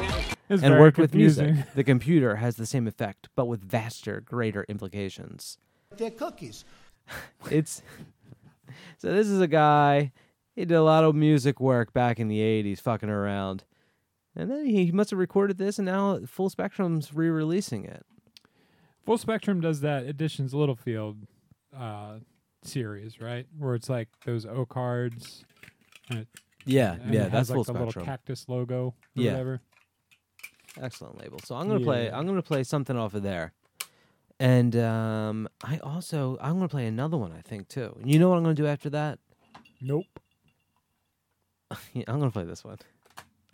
F: It's
E: and
F: very
E: worked with music. The computer has the same effect, but with vaster, greater implications.
H: They're cookies.
E: It's so this is a guy. He did a lot of music work back in the '80s, fucking around, and then he must have recorded this, and now Full Spectrum's re-releasing it.
F: Full Spectrum does that Editions Littlefield uh, series, right? Where it's like those O cards. And it,
E: Yeah,
F: and
E: yeah,
F: it
E: that's
F: like,
E: Full Spectrum.
F: little cactus logo or
E: Yeah.
F: whatever.
E: Excellent label. So I'm gonna play. I'm gonna play something off of there, and um, I also I'm gonna play another one. I think too. And you know what I'm gonna do after that?
F: Nope.
E: Yeah, I'm gonna play this one.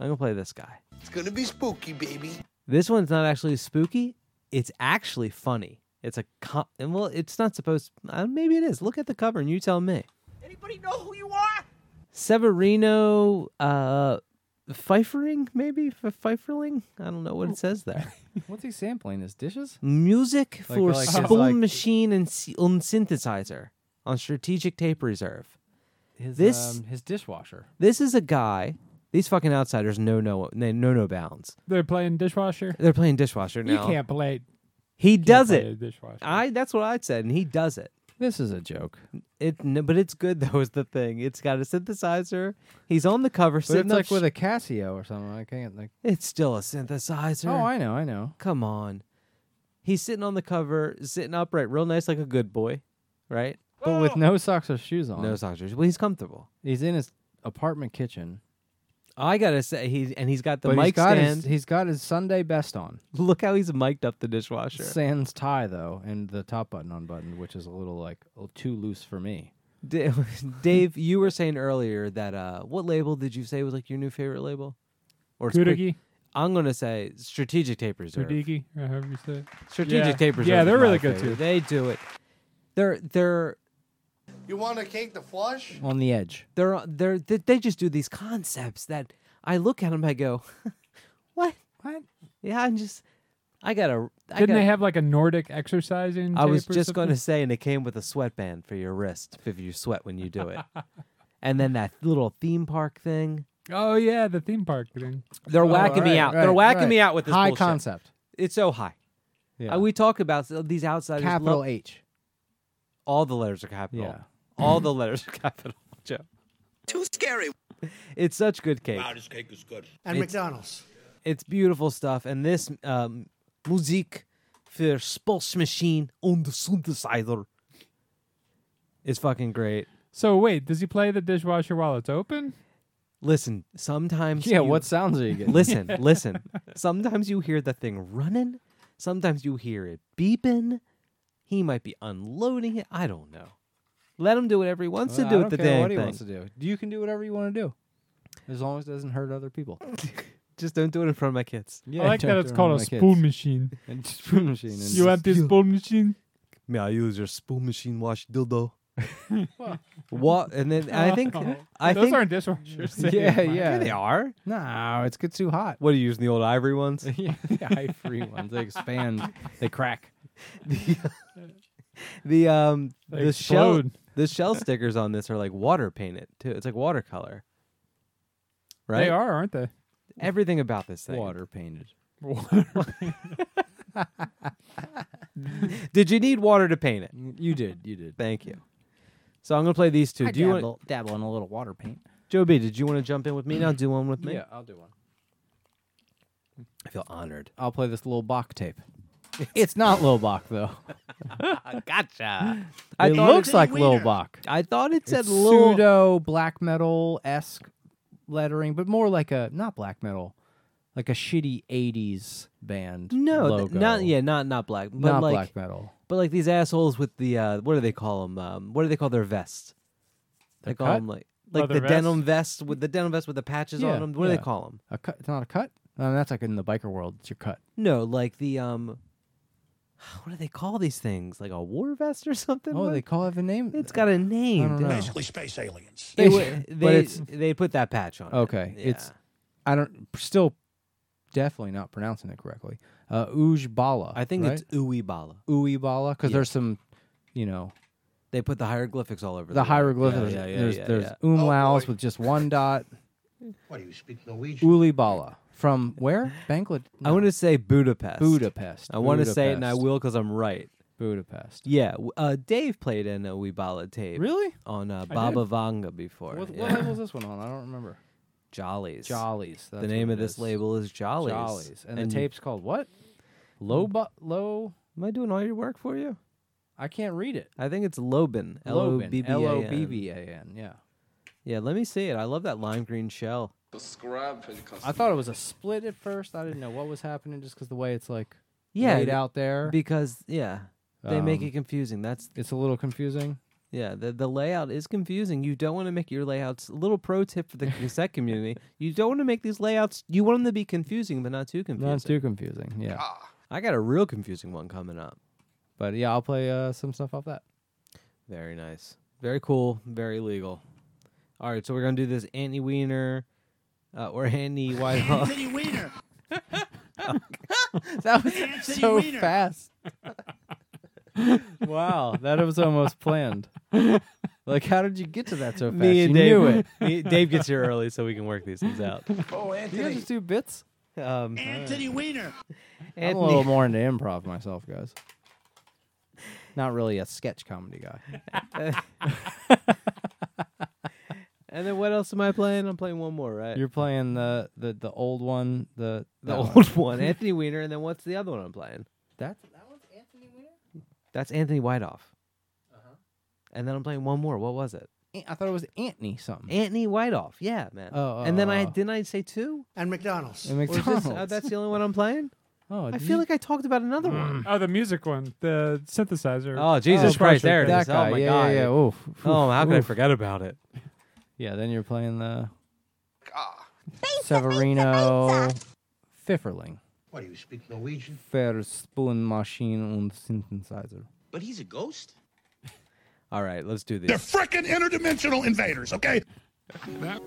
E: I'm gonna play this guy.
D: It's gonna be spooky, baby.
E: This one's not actually spooky. It's actually funny. It's a co- and well, it's not supposed. Uh, maybe it is. Look at the cover and you tell me.
I: Anybody know who you are?
E: Severino, uh, Pfeiffering, maybe F- Pfeifferling. I don't know what it says there.
A: What's he sampling? His dishes?
E: Music
A: Like-
E: for
A: like his,
E: spoon
A: like-
E: machine and, s- and synthesizer on strategic tape reserve.
A: His
E: This-
A: um, his dishwasher.
E: This is a guy. These fucking outsiders know no they know no bounds.
F: They're playing dishwasher.
E: They're playing dishwasher now.
F: You can't play.
E: He does
F: play
E: it.
F: dishwasher.
E: I that's what I said, and he does it.
A: This is a joke.
E: It, no, but it's good though. Is the thing? It's got a synthesizer. He's on the cover.
A: But
E: sitting
A: it's
E: up
A: like with a Casio or something. I can't like.
E: It's still a synthesizer.
A: Oh, I know, I know.
E: Come on. He's sitting on the cover, sitting upright, real nice, like a good boy, right?
A: But with no socks or shoes on.
E: No socks. Or shoes. Well, he's comfortable.
A: He's in his apartment kitchen.
E: I gotta say, he's and he's got the
A: but
E: mic
A: he's got
E: stand.
A: His, he's got his Sunday best on.
E: Look how he's mic'd up the dishwasher.
A: Sans tie though, and the top button unbuttoned, which is a little like a little too loose for me.
E: Da- Dave, you were saying earlier that uh, what label did you say was like your new favorite label? Or it's quick-
F: Kudigi.
E: I'm gonna say Strategic Tape Reserve.
F: Kudigi, or however you say it.
E: Strategic
F: Yeah.
E: Tape Reserve.
F: Yeah, they're
E: my
F: really good
E: favorite.
F: too.
E: They do it. They're they're
D: You want a cake to flush?
A: On the edge.
E: they're they're they, they just do these concepts that I look at them. I go, what?
A: What?
E: Yeah, I'm just. I gotta. I
F: Didn't
E: gotta,
F: they have like a Nordic exercising?
E: I was
F: tape or
E: just going to
F: something?
E: say, and it came with a sweatband for your wrist if you sweat when you do it. and then that little theme park thing.
F: Oh yeah, the theme park thing.
E: They're
A: Oh,
E: whacking me out.
A: right,
E: They're whacking
A: right.
E: me out with this
A: high
E: bullshit.
A: concept.
E: It's so high.
A: Yeah.
E: Uh, we talk about s- these outsiders.
A: Capital
E: love-
A: H.
E: all the letters are capital.
A: Yeah.
E: All the letters are capital. Joe.
I: Too scary.
E: It's such good cake.
J: this cake is good.
H: And
E: It's-
H: McDonald's.
E: It's beautiful stuff. And this um, Musik für Spülmaschine und Synthesizer is fucking great.
F: So wait, does he play the dishwasher while it's open?
E: Listen, sometimes
A: Yeah,
E: you-
A: what sounds are you getting?
E: listen, listen. Sometimes you hear the thing running. Sometimes you hear it beeping. He might be unloading it. I don't know. Let him do whatever he wants
A: Well,
E: to do
A: I
E: with the
A: don't care
E: damn
A: what he
E: thing.
A: wants to do. You can do whatever you want to do, as long as it doesn't hurt other people.
E: Just don't do it in front of my kids.
F: Yeah, I like that it's called a spoon machine.
A: And spoon machine. And
F: You want this spoon machine?
E: May I use your spoon machine wash dildo? what? And then I think oh. I
F: Those
E: think
F: aren't dishwashers.
A: Yeah, yeah.
E: Yeah, they are.
A: No, it's gets too hot.
E: What are you using the old ivory ones?
A: yeah, the high free ones. They expand. They crack.
E: The um
F: They
E: the shell the shell stickers on this are like water painted too. It's like watercolor. Right?
F: They are, aren't they?
E: Everything about this thing.
A: Water painted. Water.
E: Did you need water to paint it?
A: You did. You did.
E: Thank you. So I'm gonna play these two.
A: I
E: Do you want
A: dabble, dabble in a little water paint.
E: Joe B, did you want to jump in with me now? Do one with me?
A: Yeah, I'll do one.
E: I feel honored.
A: I'll play this little Bach tape. It's not Lil Bach though.
E: gotcha.
A: it
E: thought
A: looks like Lil Bach.
E: I thought it said
A: It's
E: little
A: pseudo black metal esque lettering, but more like a not black metal, like a shitty '80s band.
E: No, th-
A: logo.
E: not yeah, not not black, but
A: not
E: like
A: black metal.
E: but like these assholes with the uh, what do they call them? Um, what do they call their vest? They
A: The
E: call
A: cut?
E: them like like
F: Leather
E: the
F: vest?
E: denim vest with the denim vest with the patches
A: Yeah,
E: on them. What do
A: yeah.
E: they call them?
A: A cut. It's not a cut. Um, that's like in the biker world. It's your cut.
E: No, like the um, what do they call these things? Like a war vest or something?
A: Oh,
E: What-
A: they call it a name.
E: It's got a name.
A: don't
E: dude.
H: Basically, space aliens.
E: They,
A: But
E: they,
A: it's-
E: they put that patch on. it.
A: Okay,
E: Yeah.
A: it's I don't still definitely not pronouncing it correctly. Uh, Ujbala.
E: I think
A: right?
E: it's Uibala.
A: Uibala because
E: Yeah.
A: there's some, you know,
E: They put the hieroglyphics all over
A: the
E: word.
A: hieroglyphics.
E: Yeah, yeah,
A: there's
E: yeah,
A: there's
E: yeah.
A: umlauts
H: boy.
A: with just one dot.
H: What do you speak Norwegian?
A: Ulibala from where? Bangladesh.
E: I want to say Budapest.
A: Budapest.
E: I want to say it, and I
A: Budapest.
E: will because I'm right.
A: Budapest.
E: Yeah, w- uh, Dave played in a Weebala tape
A: Really?
E: on uh, Baba. Vanga before.
A: What, what
E: yeah.
A: label is this one on? I don't remember.
E: Jollies.
A: Jollies.
E: the name
A: what
E: of
A: it
E: this
A: is.
E: label is Jollies.
A: Jollies. And, the tape's called what? Low bu- low.
E: Am I doing all your work for you?
A: I can't read it.
E: I think it's Lobin. L O B
A: Lobin.
E: B A N.
A: L O B B A N. Yeah.
E: Yeah, let me see it. I love that lime green shell.
A: I thought it was a split at first. I didn't know what was happening just because the way it's like
E: Yeah,
A: laid out there.
E: Because yeah, they make
A: Um,
E: it confusing. That's
A: it's a little confusing.
E: yeah. The the layout is confusing. You don't want to make your layouts. A little pro tip for the cassette community: you don't want to make these layouts. You want them to be confusing, but not too confusing.
A: Not too confusing. Yeah.
E: I got a real confusing one coming up.
A: But yeah, I'll play uh, some stuff off that.
E: Very nice. Very cool. Very legal. All right, so we're gonna do this Annie Wiener uh, or Annie Whitehall.
H: Anthony Weiner.
A: That was
H: Anthony
A: so
H: Weiner.
A: fast. wow, that was almost planned. Like, how did you get to that so fast?
E: Me and
A: you
E: Dave.
A: knew it.
E: me- Dave gets here early so we can work these things out.
H: Oh,
A: You guys
H: Anthony.
A: just do bits?
E: Um,
H: Anthony Weiner.
A: I'm a little more into improv myself, guys. Not really a sketch comedy guy.
E: And then what else am I playing? I'm playing one more, right?
A: You're playing the the, the old one, the
E: the old one, Anthony Weiner, and then what's the other one I'm playing?
A: That's that one's Anthony Weiner.
E: That's Anthony Widoff. Uh-huh. And then I'm playing one more. What was it?
A: I thought it was Anthony something.
E: Anthony Widoff. Yeah, man.
A: Oh,
E: and then I
A: oh, oh.
E: didn't I say two?
H: And McDonald's.
A: And
E: Or is this-
A: McDonald's.
E: uh, that's the only one I'm playing.
A: oh,
E: I
A: did
E: feel
A: you-
E: like I talked about another one.
F: Oh, the music one, the synthesizer.
E: Oh Jesus
A: Oh,
E: Christ! There it
A: that
E: is.
A: guy.
E: Oh my
A: yeah,
E: god.
A: yeah, yeah. Oof,
E: Oh, how could I
A: oof.
E: forget about it?
A: Yeah, then you're playing the Ah, Severino Pfifferling.
H: What do you speak Norwegian?
A: Verspoonmaschine und Synthesizer.
I: But he's a ghost?
E: All right, let's do this.
H: They're
E: this.
H: frickin' interdimensional invaders, okay?
J: That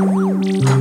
J: Mm-hmm.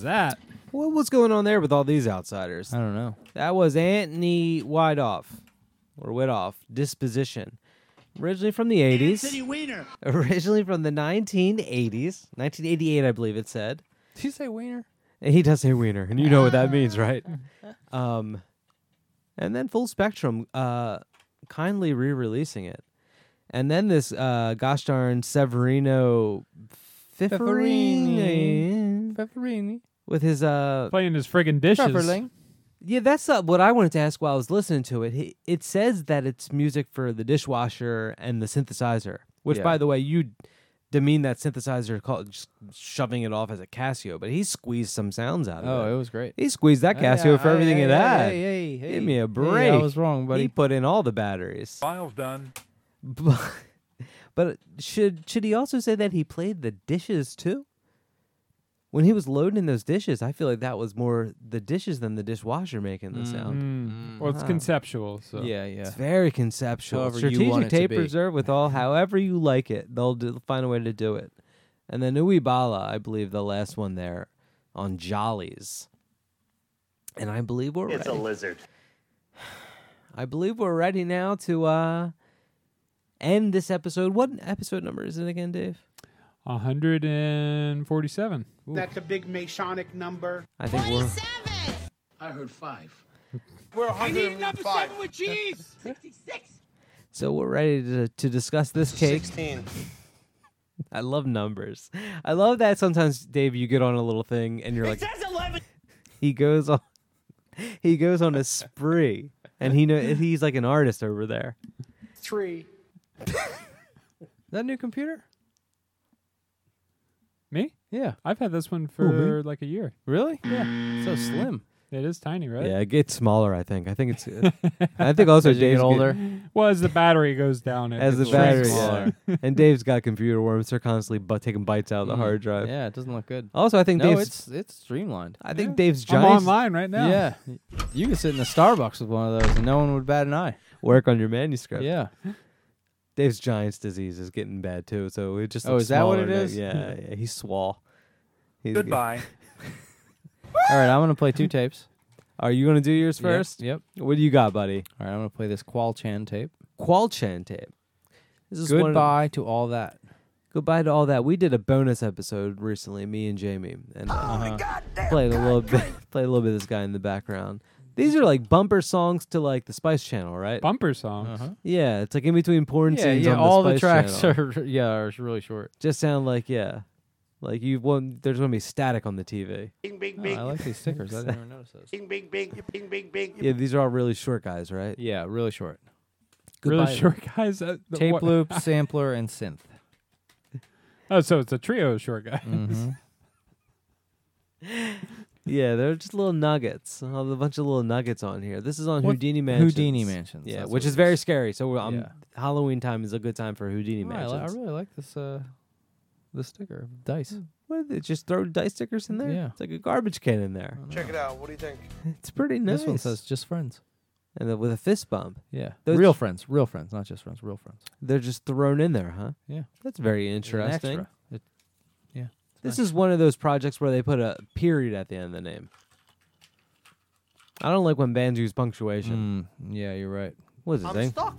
F: Was that?
E: What was going on there with all these outsiders?
A: I don't know.
E: That was Anthony Widoff or Widoff Disposition. Originally from the 80s.
H: Anthony Weiner.
E: Originally from the 1980s. 1988, I believe it said.
A: Did you say wiener?
E: And he does say wiener, and you know what that means, right? Um, and then Full Spectrum uh, kindly re-releasing it. And then this uh, gosh darn Severino Fiferini
A: Pepperini.
E: with his uh
F: Playing his friggin' dishes.
A: Pepperling.
E: Yeah, that's uh, what I wanted to ask while I was listening to it. He, it says that it's music for the dishwasher and the synthesizer, which,
A: Yeah.
E: by the way, you demean that synthesizer called just shoving it off as a Casio, but he squeezed some sounds out of
A: Oh,
E: it.
A: Oh, it was great.
E: He squeezed that
A: Hey,
E: Casio for
A: hey,
E: everything
A: hey,
E: it
A: hey,
E: had.
A: Hey, hey, hey.
E: Give me a
A: Hey,
E: break.
A: I was wrong, buddy.
E: He put in all the batteries.
J: File's done.
E: But, but should should he also say that he played the dishes too? When he was loading in those dishes, I feel like that was more the dishes than the dishwasher making the sound.
F: Mm. Well, it's
E: Ah.
F: conceptual. So
A: Yeah, yeah.
E: It's very conceptual.
A: However you
E: Strategic
A: want it to
E: tape
A: be.
E: reserve with all however you like it. They'll do, find a way to do it. And then Uibala, I believe the last one there on Jollies. And I believe we're
M: It's a
E: ready.
M: lizard.
E: I believe we're ready now to uh end this episode. What episode number is it again, Dave?
F: 147. Ooh.
H: That's a big Masonic number.
E: I think we're
H: I heard five.
D: We're 105.
H: with cheese. 66.
E: so we're ready to to discuss this cake.
D: 16.
E: I love numbers. I love that sometimes Dave you get on a little thing and you're like
H: says 11.
E: he goes on he goes on a spree and he know he's like an artist over there
H: Three.
A: that new computer?
F: Me?
A: Yeah.
F: I've had this one
E: me?
F: for like a year.
A: Really? Yeah. So slim.
F: It is tiny, right?
E: yeah it gets smaller i think i think it's uh, i think also
A: As you get
E: dave's
A: older.
F: Well, as the battery goes down, it
E: as the battery
F: shrinks.
E: yeah. and dave's got computer worms they're constantly but taking bites out of the mm. hard drive
A: Yeah, it doesn't look good.
E: also i think
A: No,
E: dave's
A: it's it's streamlined.
E: i think dave's giant.
F: I'm
E: giants
F: online right now.
A: Yeah. You could sit in a Starbucks with one of those and no one would bat an eye.
E: work on your manuscript
A: Yeah.
E: Dave's giants disease is getting bad too so it just
A: Oh, is that what
E: smaller
A: it
E: now.
A: is?
E: yeah yeah he's swole He's-
J: Goodbye.
A: All right, I'm gonna play two tapes.
E: are you gonna do yours
A: Yep,
E: first
A: Yep.
E: what do you got buddy
A: All right, I'm gonna play this Qualchan tape.
E: qualchan tape this is one of-
A: Goodbye to all that.
E: goodbye to all that. We did a bonus episode recently, me and Jamie, and uh, played a little bit, played a little bit of this guy in the background. These are like bumper songs to like the Spice Channel, right?
F: Bumper songs.
A: Uh-huh.
E: Yeah, it's like in between porn
A: Yeah,
E: scenes.
A: yeah.
E: on
A: all
E: the,
A: the
E: Spice
A: tracks
E: Channel.
A: are yeah are really short.
E: just sound like yeah, like you want. There's gonna be static on the TV.
H: Bing, bing,
A: Oh,
H: bing.
A: I like these stickers. I didn't even notice those.
H: Bing, bing, bing. Bing, bing, bing.
E: Yeah, these are all really short guys, right?
A: Yeah, really short.
F: Really
E: Goodbye.
F: short guys. Uh, the-
A: Tape
F: what-
A: loop, sampler, and synth.
F: Oh, so it's a trio of short guys.
E: Yeah, they're just little nuggets. I'll have a bunch of little nuggets on here. This is on
A: What-
E: Houdini Mansions.
A: Houdini Mansions,
E: Yeah,
A: that's
E: which
A: what
E: is
A: it
E: very scary. So um,
A: Yeah.
E: Halloween time is a good time for Houdini
A: Oh, I, li- I really like this uh the sticker dice.
E: What are they just throw dice stickers in there?
A: Yeah.
E: It's like a garbage can in there.
D: Check it out. What do you think?
E: It's pretty nice.
A: This one says just friends.
E: and then with a fist bump.
A: Yeah,
E: Those-
A: real friends, real friends, not just friends, real friends.
E: They're just thrown in there, huh?
A: Yeah,
E: That's very
A: An
E: interesting.
A: extra. It- yeah,
E: This is one of those projects where they put a period at the end of the name. I don't like when bands use punctuation.
A: Mm, yeah, you're right.
E: What is it
D: I'm
E: thing?
D: stuck.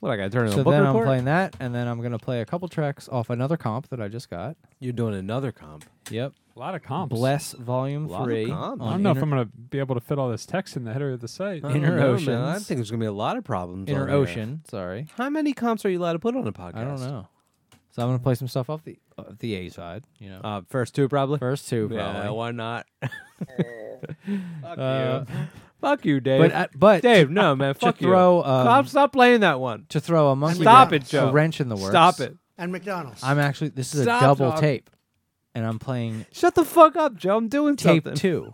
E: What I got to turn in
A: So
E: a book
A: then
E: report?
A: I'm playing that, and then I'm gonna play a couple tracks off another comp that I just got.
E: You're doing another comp.
A: Yep,
F: A lot of comps.
A: Bless Volume
E: Lot of
A: Three.
E: comps.
F: I
A: on
F: don't know if I'm going to be able to fit all this text in the header of the site.
E: I don't
A: Inner
E: know, man. I
A: Oceans.
E: think there's gonna be a lot of problems.
A: Inner
E: on.
A: Ocean. Sorry,
E: How many comps are you allowed to put on a podcast?
A: I don't know. So I'm gonna play some stuff off the uh, the A side. You know,
E: Uh, first two probably.
A: first two
E: Yeah, why not? Fuck
A: Uh,
E: you. Fuck you, Dave.
A: but uh, but
E: Dave, no man.
A: to
E: Fuck
A: throw
E: you.
A: um,
E: Stop, stop playing that one.
A: to throw a monkey
E: Stop
A: wrench-
E: it, Joe.
A: a wrench in the works.
E: Stop it.
H: And McDonald's.
A: I'm actually this is
E: Stop
A: a double
E: talking.
A: tape, and I'm playing
E: Shut the fuck up, Joe. I'm doing
A: tape
E: something.
A: two.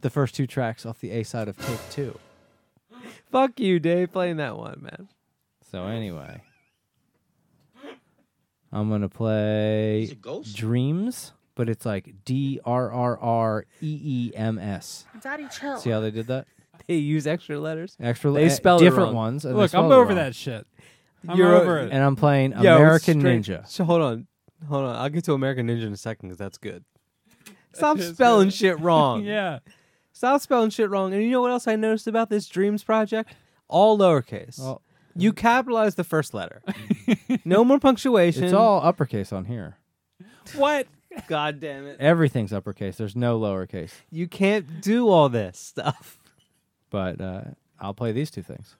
A: The first two tracks off the A side of tape two.
E: Fuck you, Dave. Playing that one, man.
A: So anyway, I'm gonna play
H: ghost?
A: Dreams, but it's like D R R R E E M S.
C: Daddy, chill.
A: See how they did that?
E: They use extra letters.
A: Extra
E: They
A: uh,
E: spelled it
A: different
E: wong.
A: ones. and they
F: Look, I'm
A: it
F: over
A: wrong.
F: that shit. I'm
E: You're-
F: over it.
A: And I'm playing
E: Yo,
A: American
E: straight-
A: Ninja.
E: So hold on, hold on. I'll get to American Ninja in a second because that's good. Stop
F: It's
E: spelling
F: good.
E: shit wrong.
F: yeah.
E: Stop spelling shit wrong. And you know what else I noticed about this Dreams project? All lowercase.
A: Well,
E: you capitalize the first letter. no more punctuation.
A: it's all uppercase on here.
E: what? God damn it.
A: Everything's uppercase. There's no lowercase.
E: You can't do all this stuff.
A: But uh, I'll play these two things.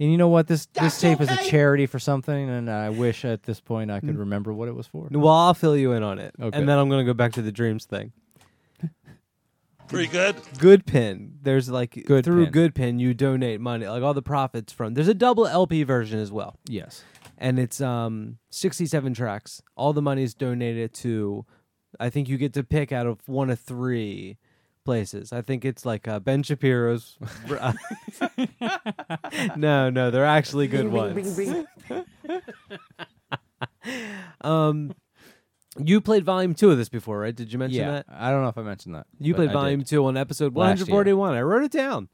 A: And you know what? This this tape is a charity for something, and I wish at this point I could remember what it was for.
E: Well, I'll fill you in on it.
A: Okay.
E: And then I'm going to go back to the Dreams thing.
J: Pretty good.
E: Good Pin. There's like
A: Good
E: through
A: Pin.
E: Good Pin you donate money, like all the profits from. There's a double LP version as well.
A: Yes.
E: and it's um 67 tracks. All the money is donated to I think you get to pick out of one of three places. I think it's like uh, Ben Shapiro's No, no, they're actually good ones. um you played volume 2 of this before, right? Did you mention
A: Yeah.
E: that?
A: I don't know if I mentioned that.
E: You played
A: I
E: volume
A: did.
E: 2 on episode 141. I wrote it down.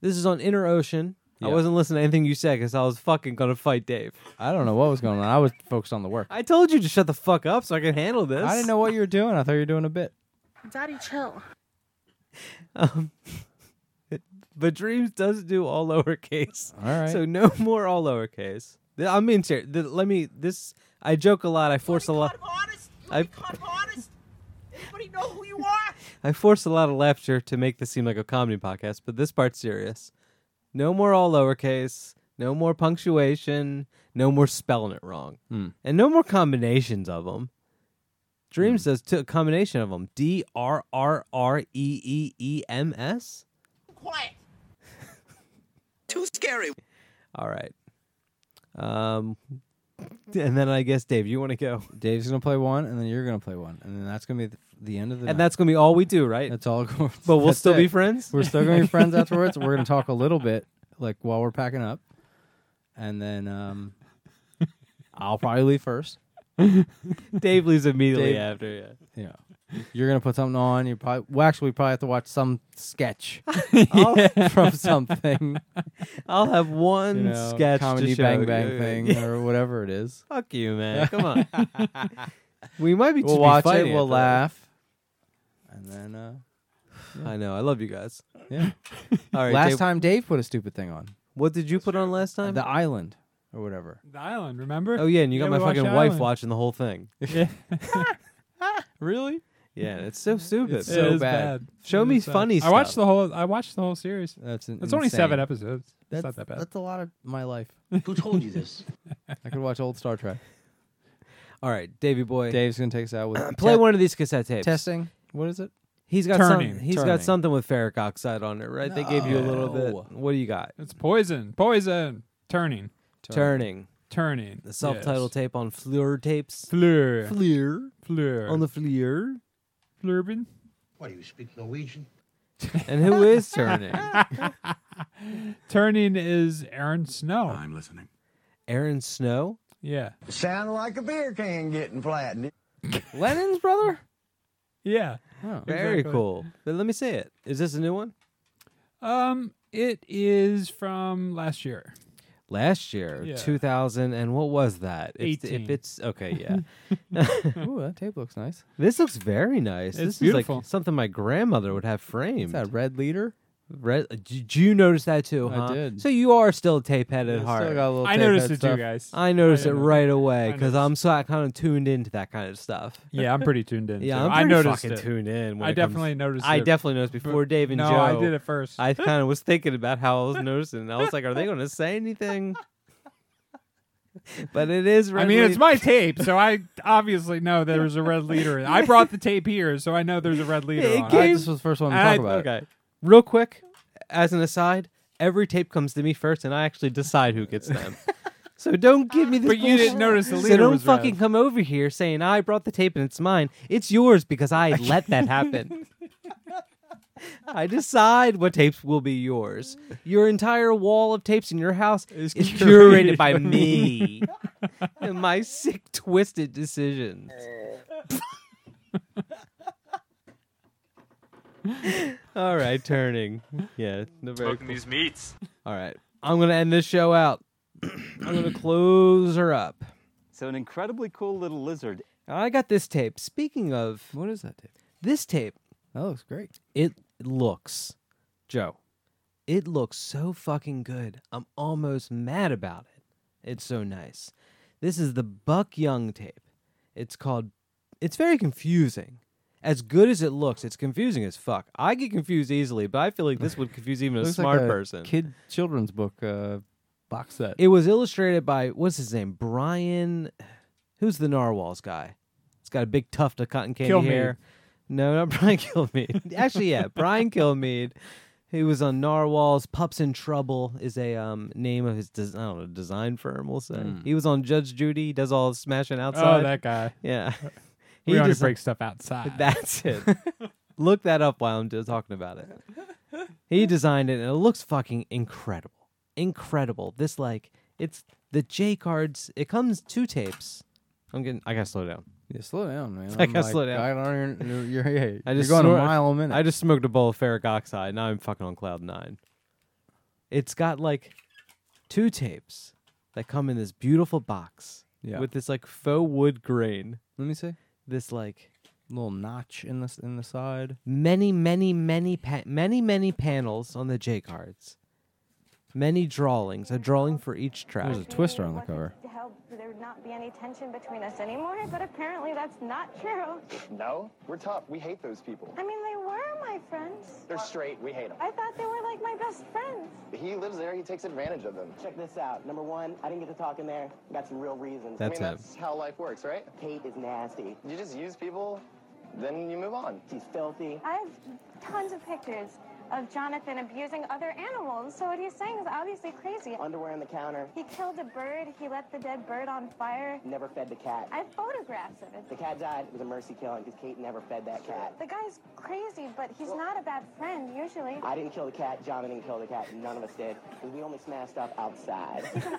E: This is on Inner Ocean. I wasn't listening to anything you said because I was fucking gonna fight Dave.
A: I don't know what was going on. I was focused on the work.
E: I told you to shut the fuck up so I can handle this.
A: I didn't know what you were doing. I thought you were doing a bit.
C: Daddy, chill.
E: Um, but Dreams does do all lowercase.
A: All right.
E: So no more all lowercase. I'm being serious. Let me. This I joke a lot. I force a lot.
H: honest? You
E: I-
H: wanna be caught? Anybody know who you are?
E: I force a lot of laughter to make this seem like a comedy podcast, but this part's serious. No more all lowercase. No more punctuation. No more spelling it wrong.
A: Hmm.
E: And no more combinations of them. Dreams does t- a combination of them. D R R R E E E M S.
H: Quiet.
I: Too scary.
E: All right. Um, and then I guess Dave, you want to go,
A: Dave's gonna play one, and then you're gonna play one, and then that's gonna be the, the end of the.
E: and
A: night.
E: that's gonna be all we do, right?
A: that's all. But
E: we'll still be friends.
A: We're still gonna be friends afterwards. We're gonna talk a little bit, like while we're packing up, and then um, I'll probably leave first.
E: Dave leaves immediately
A: Dave-
E: after. Yeah.
A: Yeah, you're gonna put something on. You probably well, actually, we probably have to watch some sketch
E: I'll,
A: from something.
E: I'll have one
A: you know,
E: sketch
A: comedy
E: to show
A: bang
E: you.
A: bang thing or whatever it is.
E: Fuck you, man. Come on. we might be.
A: We'll
E: just be
A: watch it.
E: fighting
A: We'll
E: after
A: laugh, and then uh,
E: that. I know. I love you guys.
A: yeah.
E: All right.
A: last
E: Dave,
A: time Dave put a stupid thing on
E: what did you put on last time?
A: the island or whatever.
F: The island, remember?
E: oh yeah, and you got
F: Yeah,
E: my
F: watched
E: fucking wife
F: Island.
E: watching the whole thing.
F: Yeah.
A: Really?
E: Yeah, it's so mm-hmm. stupid.
A: It's so
F: is
A: bad.
E: Show
F: It
E: me
F: is bad.
E: funny
F: I watched the whole. I watched the whole series.
A: That's an,
F: It's only seven
A: insane.
F: episodes. It's
A: That's
F: not that bad.
A: That's a lot of my life.
H: Who told you this?
A: I could watch old Star Trek.
E: All right, Davy boy.
A: Dave's gonna take us out with
E: play
A: te-
E: one of these cassette tapes.
A: testing. What is it?
E: He's got
F: Turning.
E: some, He's got something with ferric oxide on it, right? They gave you a little bit.
A: No.
E: What do you got?
F: It's poison. Poison. Turning.
E: Turning.
F: Turning.
E: The self-titled tape on Fleur tapes.
F: Fleur.
E: Fleur.
F: Fleur.
E: On the Fleur.
F: Flurbin.
H: What, do you speak Norwegian?
E: And who is turning?
F: Turning is Aaron Snow.
J: I'm listening.
E: Aaron Snow.
F: Yeah.
M: Sound like a beer can getting flattened.
A: Lennon's brother.
F: Yeah.
A: Oh.
E: Very
F: Exactly.
E: cool. But let me say it. Is this a new one?
F: Um, it is from last year.
E: Last year,
F: Yeah.
E: 2000, and what was that? If, if
F: 18.
E: it's okay, yeah.
A: Ooh, that tape looks nice.
E: this looks very nice.
F: It's
E: this
F: beautiful.
E: is like something my grandmother would have framed.
A: Is that red leader?
E: Red, did you notice that too?
A: I
E: huh?
A: did.
E: So you are still a tape head at
A: It's
E: heart.
A: Still got a little
F: I
A: tape
F: noticed
A: head
F: it
A: stuff.
F: too, guys.
E: I noticed
F: I
E: it
F: know.
E: right away
F: I
E: because
F: noticed.
E: I'm so I kind of tuned into that kind of stuff.
F: Yeah, I'm pretty tuned in.
E: Yeah,
F: too.
E: I'm
F: I
E: pretty
F: noticed
E: fucking
F: it.
E: tuned in. When
F: I
E: it comes-
F: definitely noticed
E: I
F: it.
E: definitely noticed before Dave and Joe.
F: no,
E: Joe.
F: I did it first.
E: I kind of was thinking about how I was noticing. and I was like, are they going to say anything? but it is.
F: I
E: Red
F: mean, it's my tape, so I obviously know there's a red leader. I brought the tape here, so I know there's a red leader
E: It
F: on.
E: gave-
A: I, this was the first one to
F: I-
A: talk about. it.
E: Okay. Real quick, as an aside, every tape comes to me first, and I actually decide who gets them. so don't give me this.
F: But you
E: bullshit.
F: didn't notice the leader.
E: So
F: leader
E: don't
F: was
E: fucking
F: red.
E: come over here saying I brought the tape and it's mine. It's yours because I let that happen. I decide what tapes will be yours. Your entire wall of tapes in your house is curated by me and my sick, twisted decisions. All right, turning. Yeah, no, very cool.
N: these meats.
E: All right, I'm gonna end this show out. I'm gonna close her up.
N: So an incredibly cool little lizard.
E: I got this tape. Speaking of,
A: What is that tape?
E: This tape,
A: That looks great.
E: it looks, Joe, it looks so fucking good. I'm almost mad about it. It's so nice. This is the Buck Young tape. It's called, it's very confusing. As good as it looks, it's confusing as fuck. I get confused easily, but I feel like this would confuse even a
A: Looks
E: smart
A: like a
E: person.
A: Kid children's book uh, box set.
E: It was illustrated by what's his name? Brian. Who's the narwhals guy? It's got a big tuft of cotton candy
F: Kilmeade.
E: hair. No, not Brian Kilmeade. Actually, yeah, Brian Kilmeade. He was on Narwhals. Pups in Trouble is a um, name of his des- I don't know design firm. We'll say
A: Mm.
E: he was on Judge Judy. He does all the smashing outside.
F: Oh, that guy.
E: yeah.
F: We only
E: desi-
F: break stuff outside.
E: That's it. Look that up while I'm just talking about it. He designed it, and it looks fucking incredible. Incredible. This like it's the J cards. It comes two tapes. I'm getting. I gotta slow down.
A: Yeah, slow down, man.
E: I
A: I'm
E: gotta
A: like,
E: slow down.
A: I don't even, you're, you're, yeah,
E: I
A: you're
E: just
A: going
E: snort-
A: a mile a minute.
E: I just smoked a bowl of ferric oxide. Now I'm fucking on cloud nine. It's got like two tapes that come in this beautiful box
A: Yeah.
E: with this like faux wood grain.
A: Let me see.
E: This like
A: Little notch in the in the side.
E: many, many, many, pa- many, many panels on the J cards. Many drawings, a drawing for each track.
A: There's a twister on the cover.
N: To help there would not be any tension between us anymore, but apparently that's not true.
O: No, we're tough. We hate those people.
N: I mean, they were my friends.
O: They're straight. We hate them.
N: I thought they were like my best friends.
O: He lives there. He takes advantage of them.
K: Check this out. Number one, I didn't get to talk in there. Got some real reasons.
E: That's
O: I mean,
E: him.
O: that's how life works, right?
K: Kate is nasty.
O: You just use people, then you move on.
K: She's filthy.
N: I have tons of pictures of Jonathan abusing other animals, so what he's saying is obviously crazy.
K: Underwear on the counter.
N: He killed a bird, he let the dead bird on fire.
K: Never fed the cat.
N: I have photographs of it.
K: The cat died. It was a mercy killing because Kate never fed that cat.
N: The guy's crazy, but he's not a bad friend, usually.
K: I didn't kill the cat. Jonathan didn't kill the cat. None of us did. We only smashed up outside.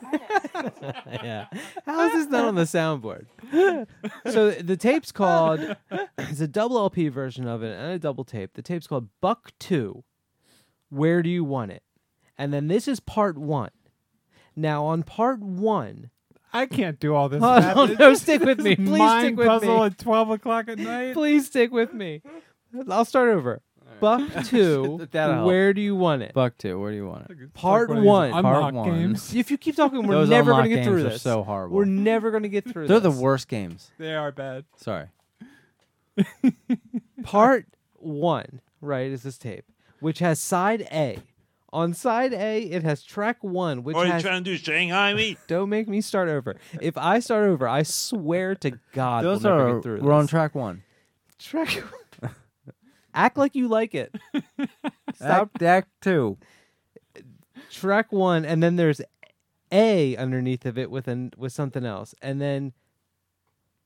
E: yeah. How is this not on the soundboard? so the tape's called it's a double LP version of it and a double tape. The tape's called Buck Two. Where do you want it? And then this is part one. Now on part one,
F: I can't do all this.
E: Oh,
F: math.
E: no, no, stick with me. Please
F: mind
E: stick with
F: puzzle
E: me.
F: at twelve o'clock at night.
E: please stick with me. I'll start over. Buck Two.
A: That'll help.
E: where do you want it?
A: Buck two. Where do you want it?
E: Part
F: one
E: one.
A: Part one.
F: games.
E: If you keep talking, we're
A: Those
E: never gonna get through
A: games are
E: this.
A: so horrible.
E: We're never gonna get through
A: They're the worst games.
F: They are bad.
A: Sorry.
E: Part one, right, is this tape, which has side A. On side A, it has track one, which
J: What are you
E: has.
J: trying to do? Shanghai me?
E: Don't make me start over. If I start over, I swear to God,
A: Those
E: we'll never
A: are
E: get through
A: we're on
E: this.
A: track one.
E: track. Act like you like it. Stop.
A: Act, act two.
E: Track one, and then there's A underneath of it with an with something else, and then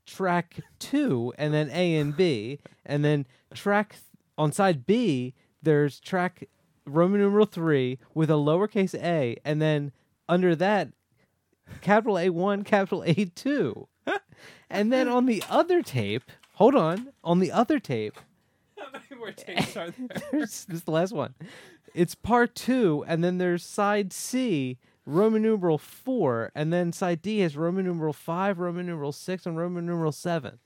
E: track two, and then A and B, and then track th- on side B. There's track Roman numeral three with a lowercase a, and then under that, capital A one, capital A two, and then on the other tape. Hold on, on the other tape.
F: Where tapes are there?
E: There's, this is the last one. It's part two, and then there's side C, Roman numeral four, and then side D has Roman numeral five, Roman numeral six, and Roman numeral seven.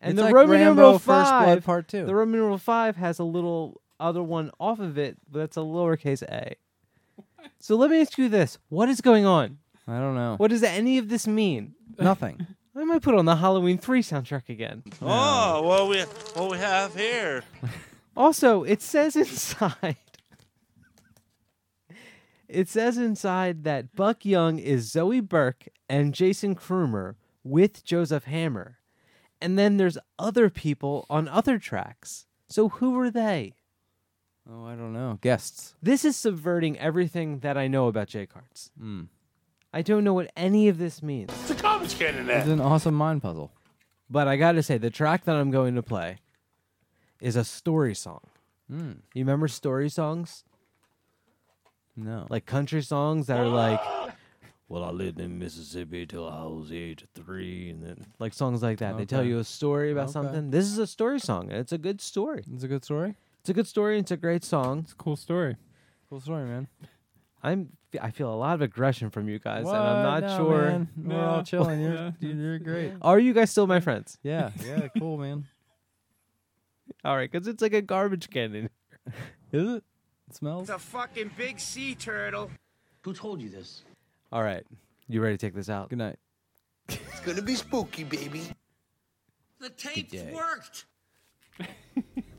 E: And
A: It's
E: the
A: like
E: Roman
A: Rambo
E: numeral
A: First Blood
E: five,
A: Part Two.
E: the Roman numeral five has a little other one off of it, but that's a lowercase a. So let me ask you this: What is going on?
A: I don't know.
E: What does any of this mean?
A: Nothing.
E: I might put on the Halloween three soundtrack again.
J: Oh, oh what we what we have here?
E: Also, it says inside. It says inside that Buck Young is Zoe Burke and Jason Crumer with Joseph Hammer. And then there's other people on other tracks. So who are they?
A: Oh, I don't know. Guests.
E: This is subverting everything that I know about J cards.
A: Mm.
E: I don't know what any of this means.
J: It's a garbage can in
A: It's
J: there.
A: an awesome mind puzzle.
E: But I got to say, the track that I'm going to play is a story song.
A: Mm.
E: You remember story songs?
A: No.
E: like country songs that are like, "Well, I lived in Mississippi till I was the age of three, and then like songs like that. They tell
A: Okay.
E: you a story about
A: Okay.
E: something. This is a story song, and it's a good story.
A: It's a good story.
E: It's a good story. It's a great song.
F: It's a cool story.
A: Cool story, man.
E: I'm. I feel a lot of aggression from you guys,
A: what?
E: and I'm not
A: no,
E: sure.
A: Man. We're
F: no.
A: all chilling. You're,
F: yeah.
A: dude, you're great.
E: Are you guys still my friends?
A: Yeah. Yeah. cool, man.
E: All right, because it's like a garbage can.
A: Is it? It smells.
D: It's a fucking big sea turtle.
H: Who told you this?
E: All right, you ready to take this out?
A: Good night.
H: it's gonna be spooky, baby.
D: The tapes worked.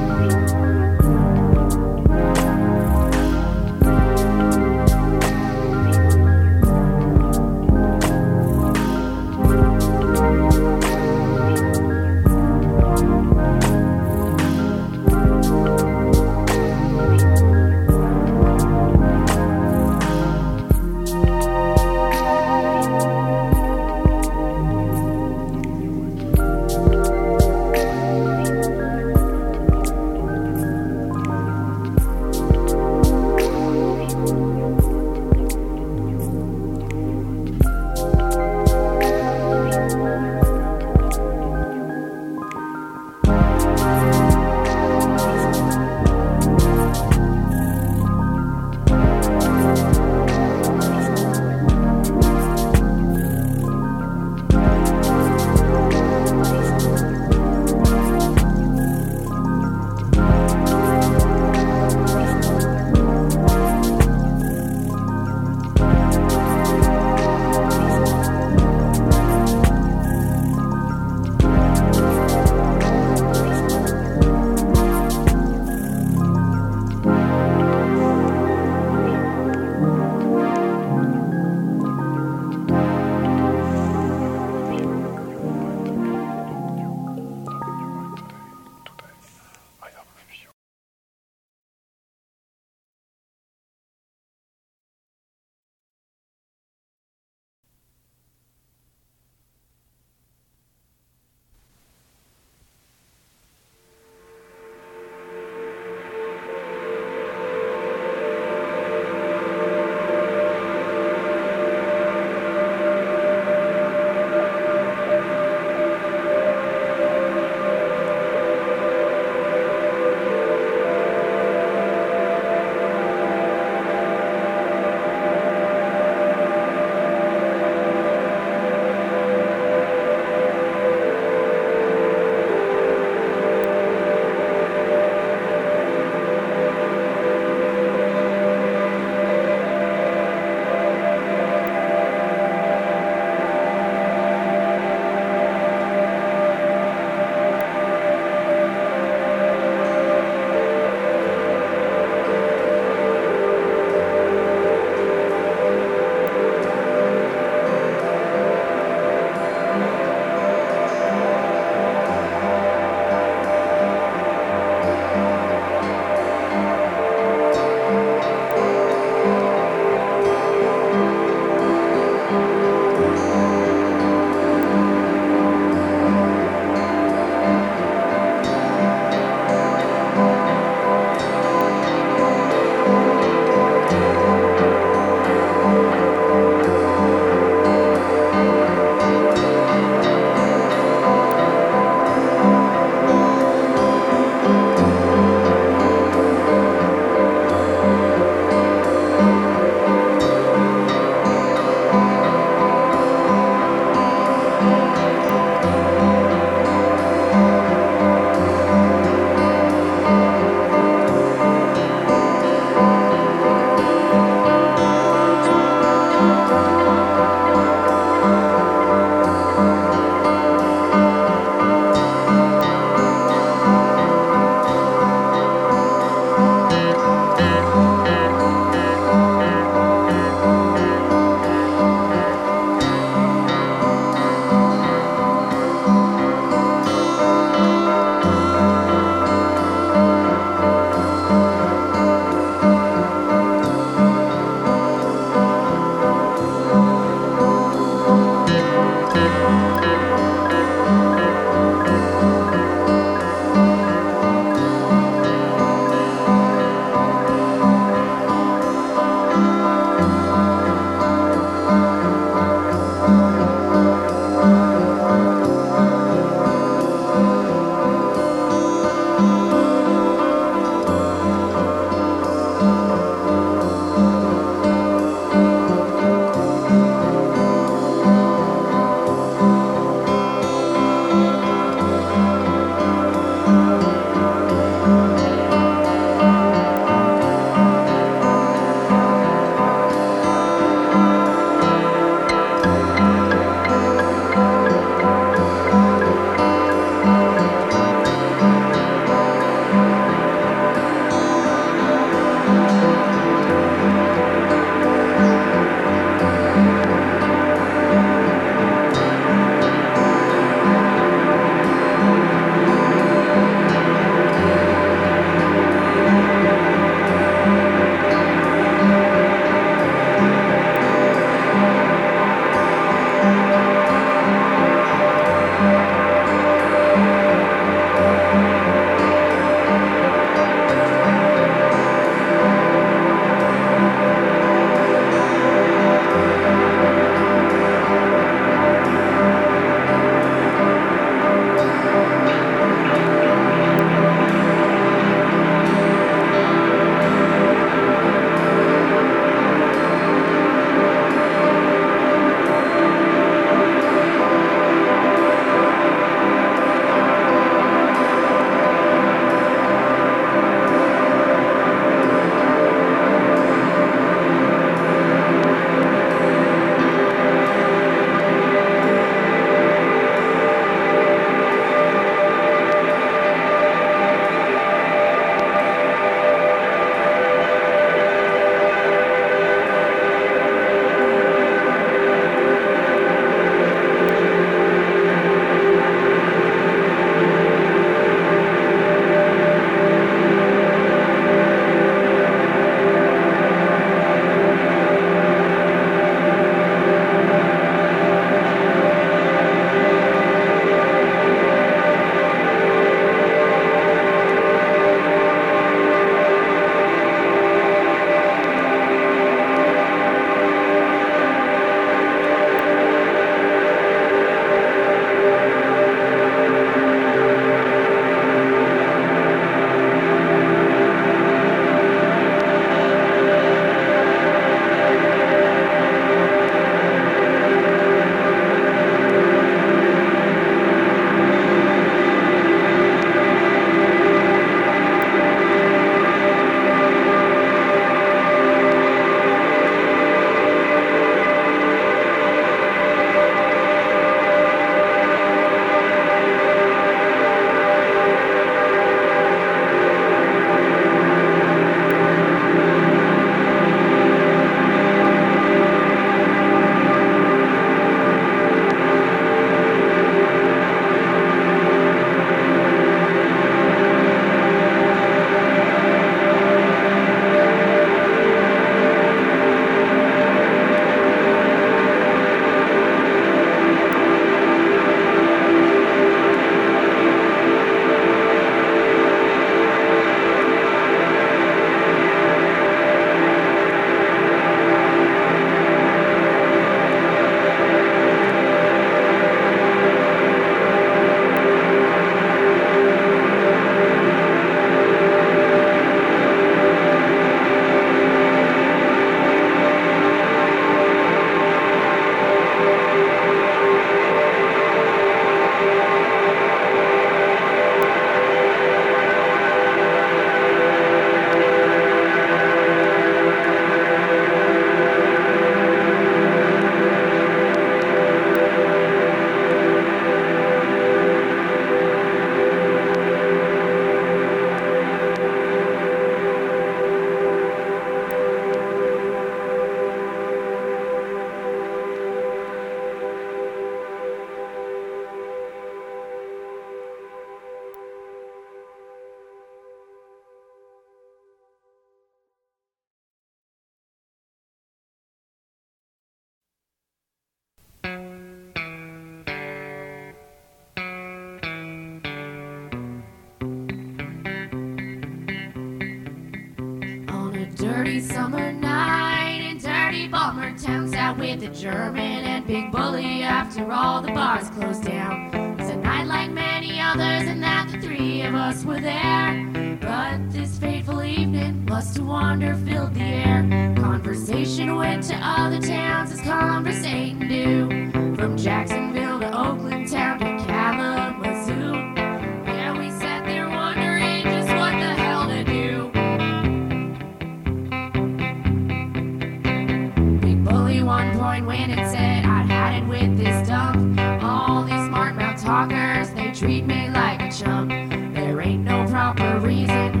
P: proper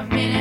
P: of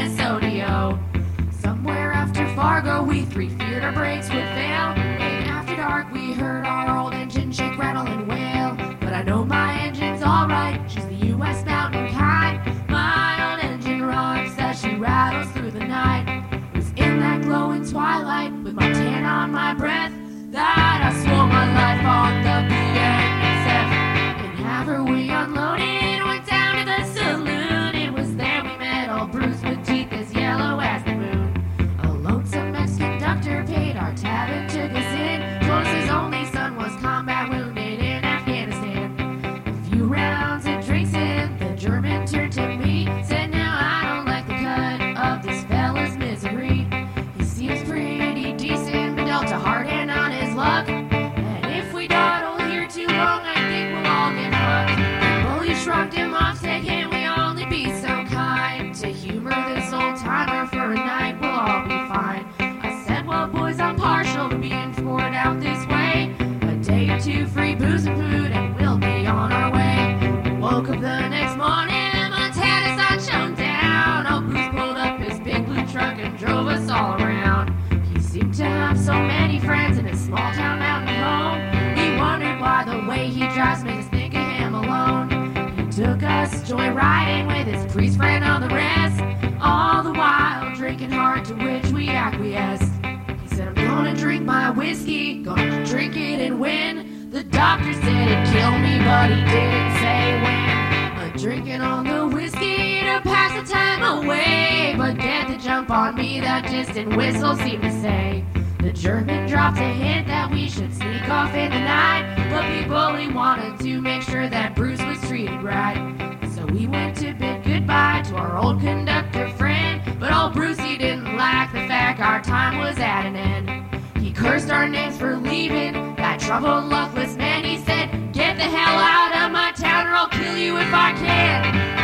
P: so many friends in his small town mountain home. We wondered why the way he drives made us think of him alone. He took us joyriding with his priest friend on the rest. All the while drinking hard, to which we acquiesced. He said, I'm gonna drink my whiskey, gonna drink it and win. The doctor said it'd kill me, but he didn't say when. I'm drinking on the whiskey to pass the time away. But get the jump on me, that distant whistle seemed to say. The German dropped a hint that we should sneak off in the night. But Big Bully wanted to make sure that Bruce was treated right. So we went to bid goodbye to our old conductor friend. But old Brucey didn't like the fact our time was at an end. He cursed our names for leaving, that troubled, luckless man. He said, Get the hell out of my town or I'll kill you if I can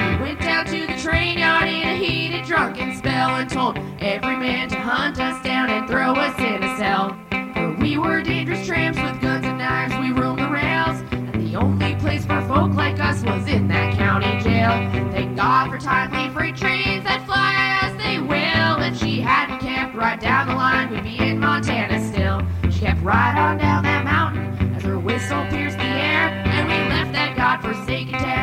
P: train yard in a heated drunken spell and told every man to hunt us down and throw us in a cell. For we were dangerous tramps with guns and knives, we roamed the rails. And the only place for folk like us was in that county jail. Thank God for timely freight trains that fly as they will. And she hadn't camped right down the line, we'd be in Montana still. She kept right on down that mountain as her whistle pierced the air. And we left that godforsaken town.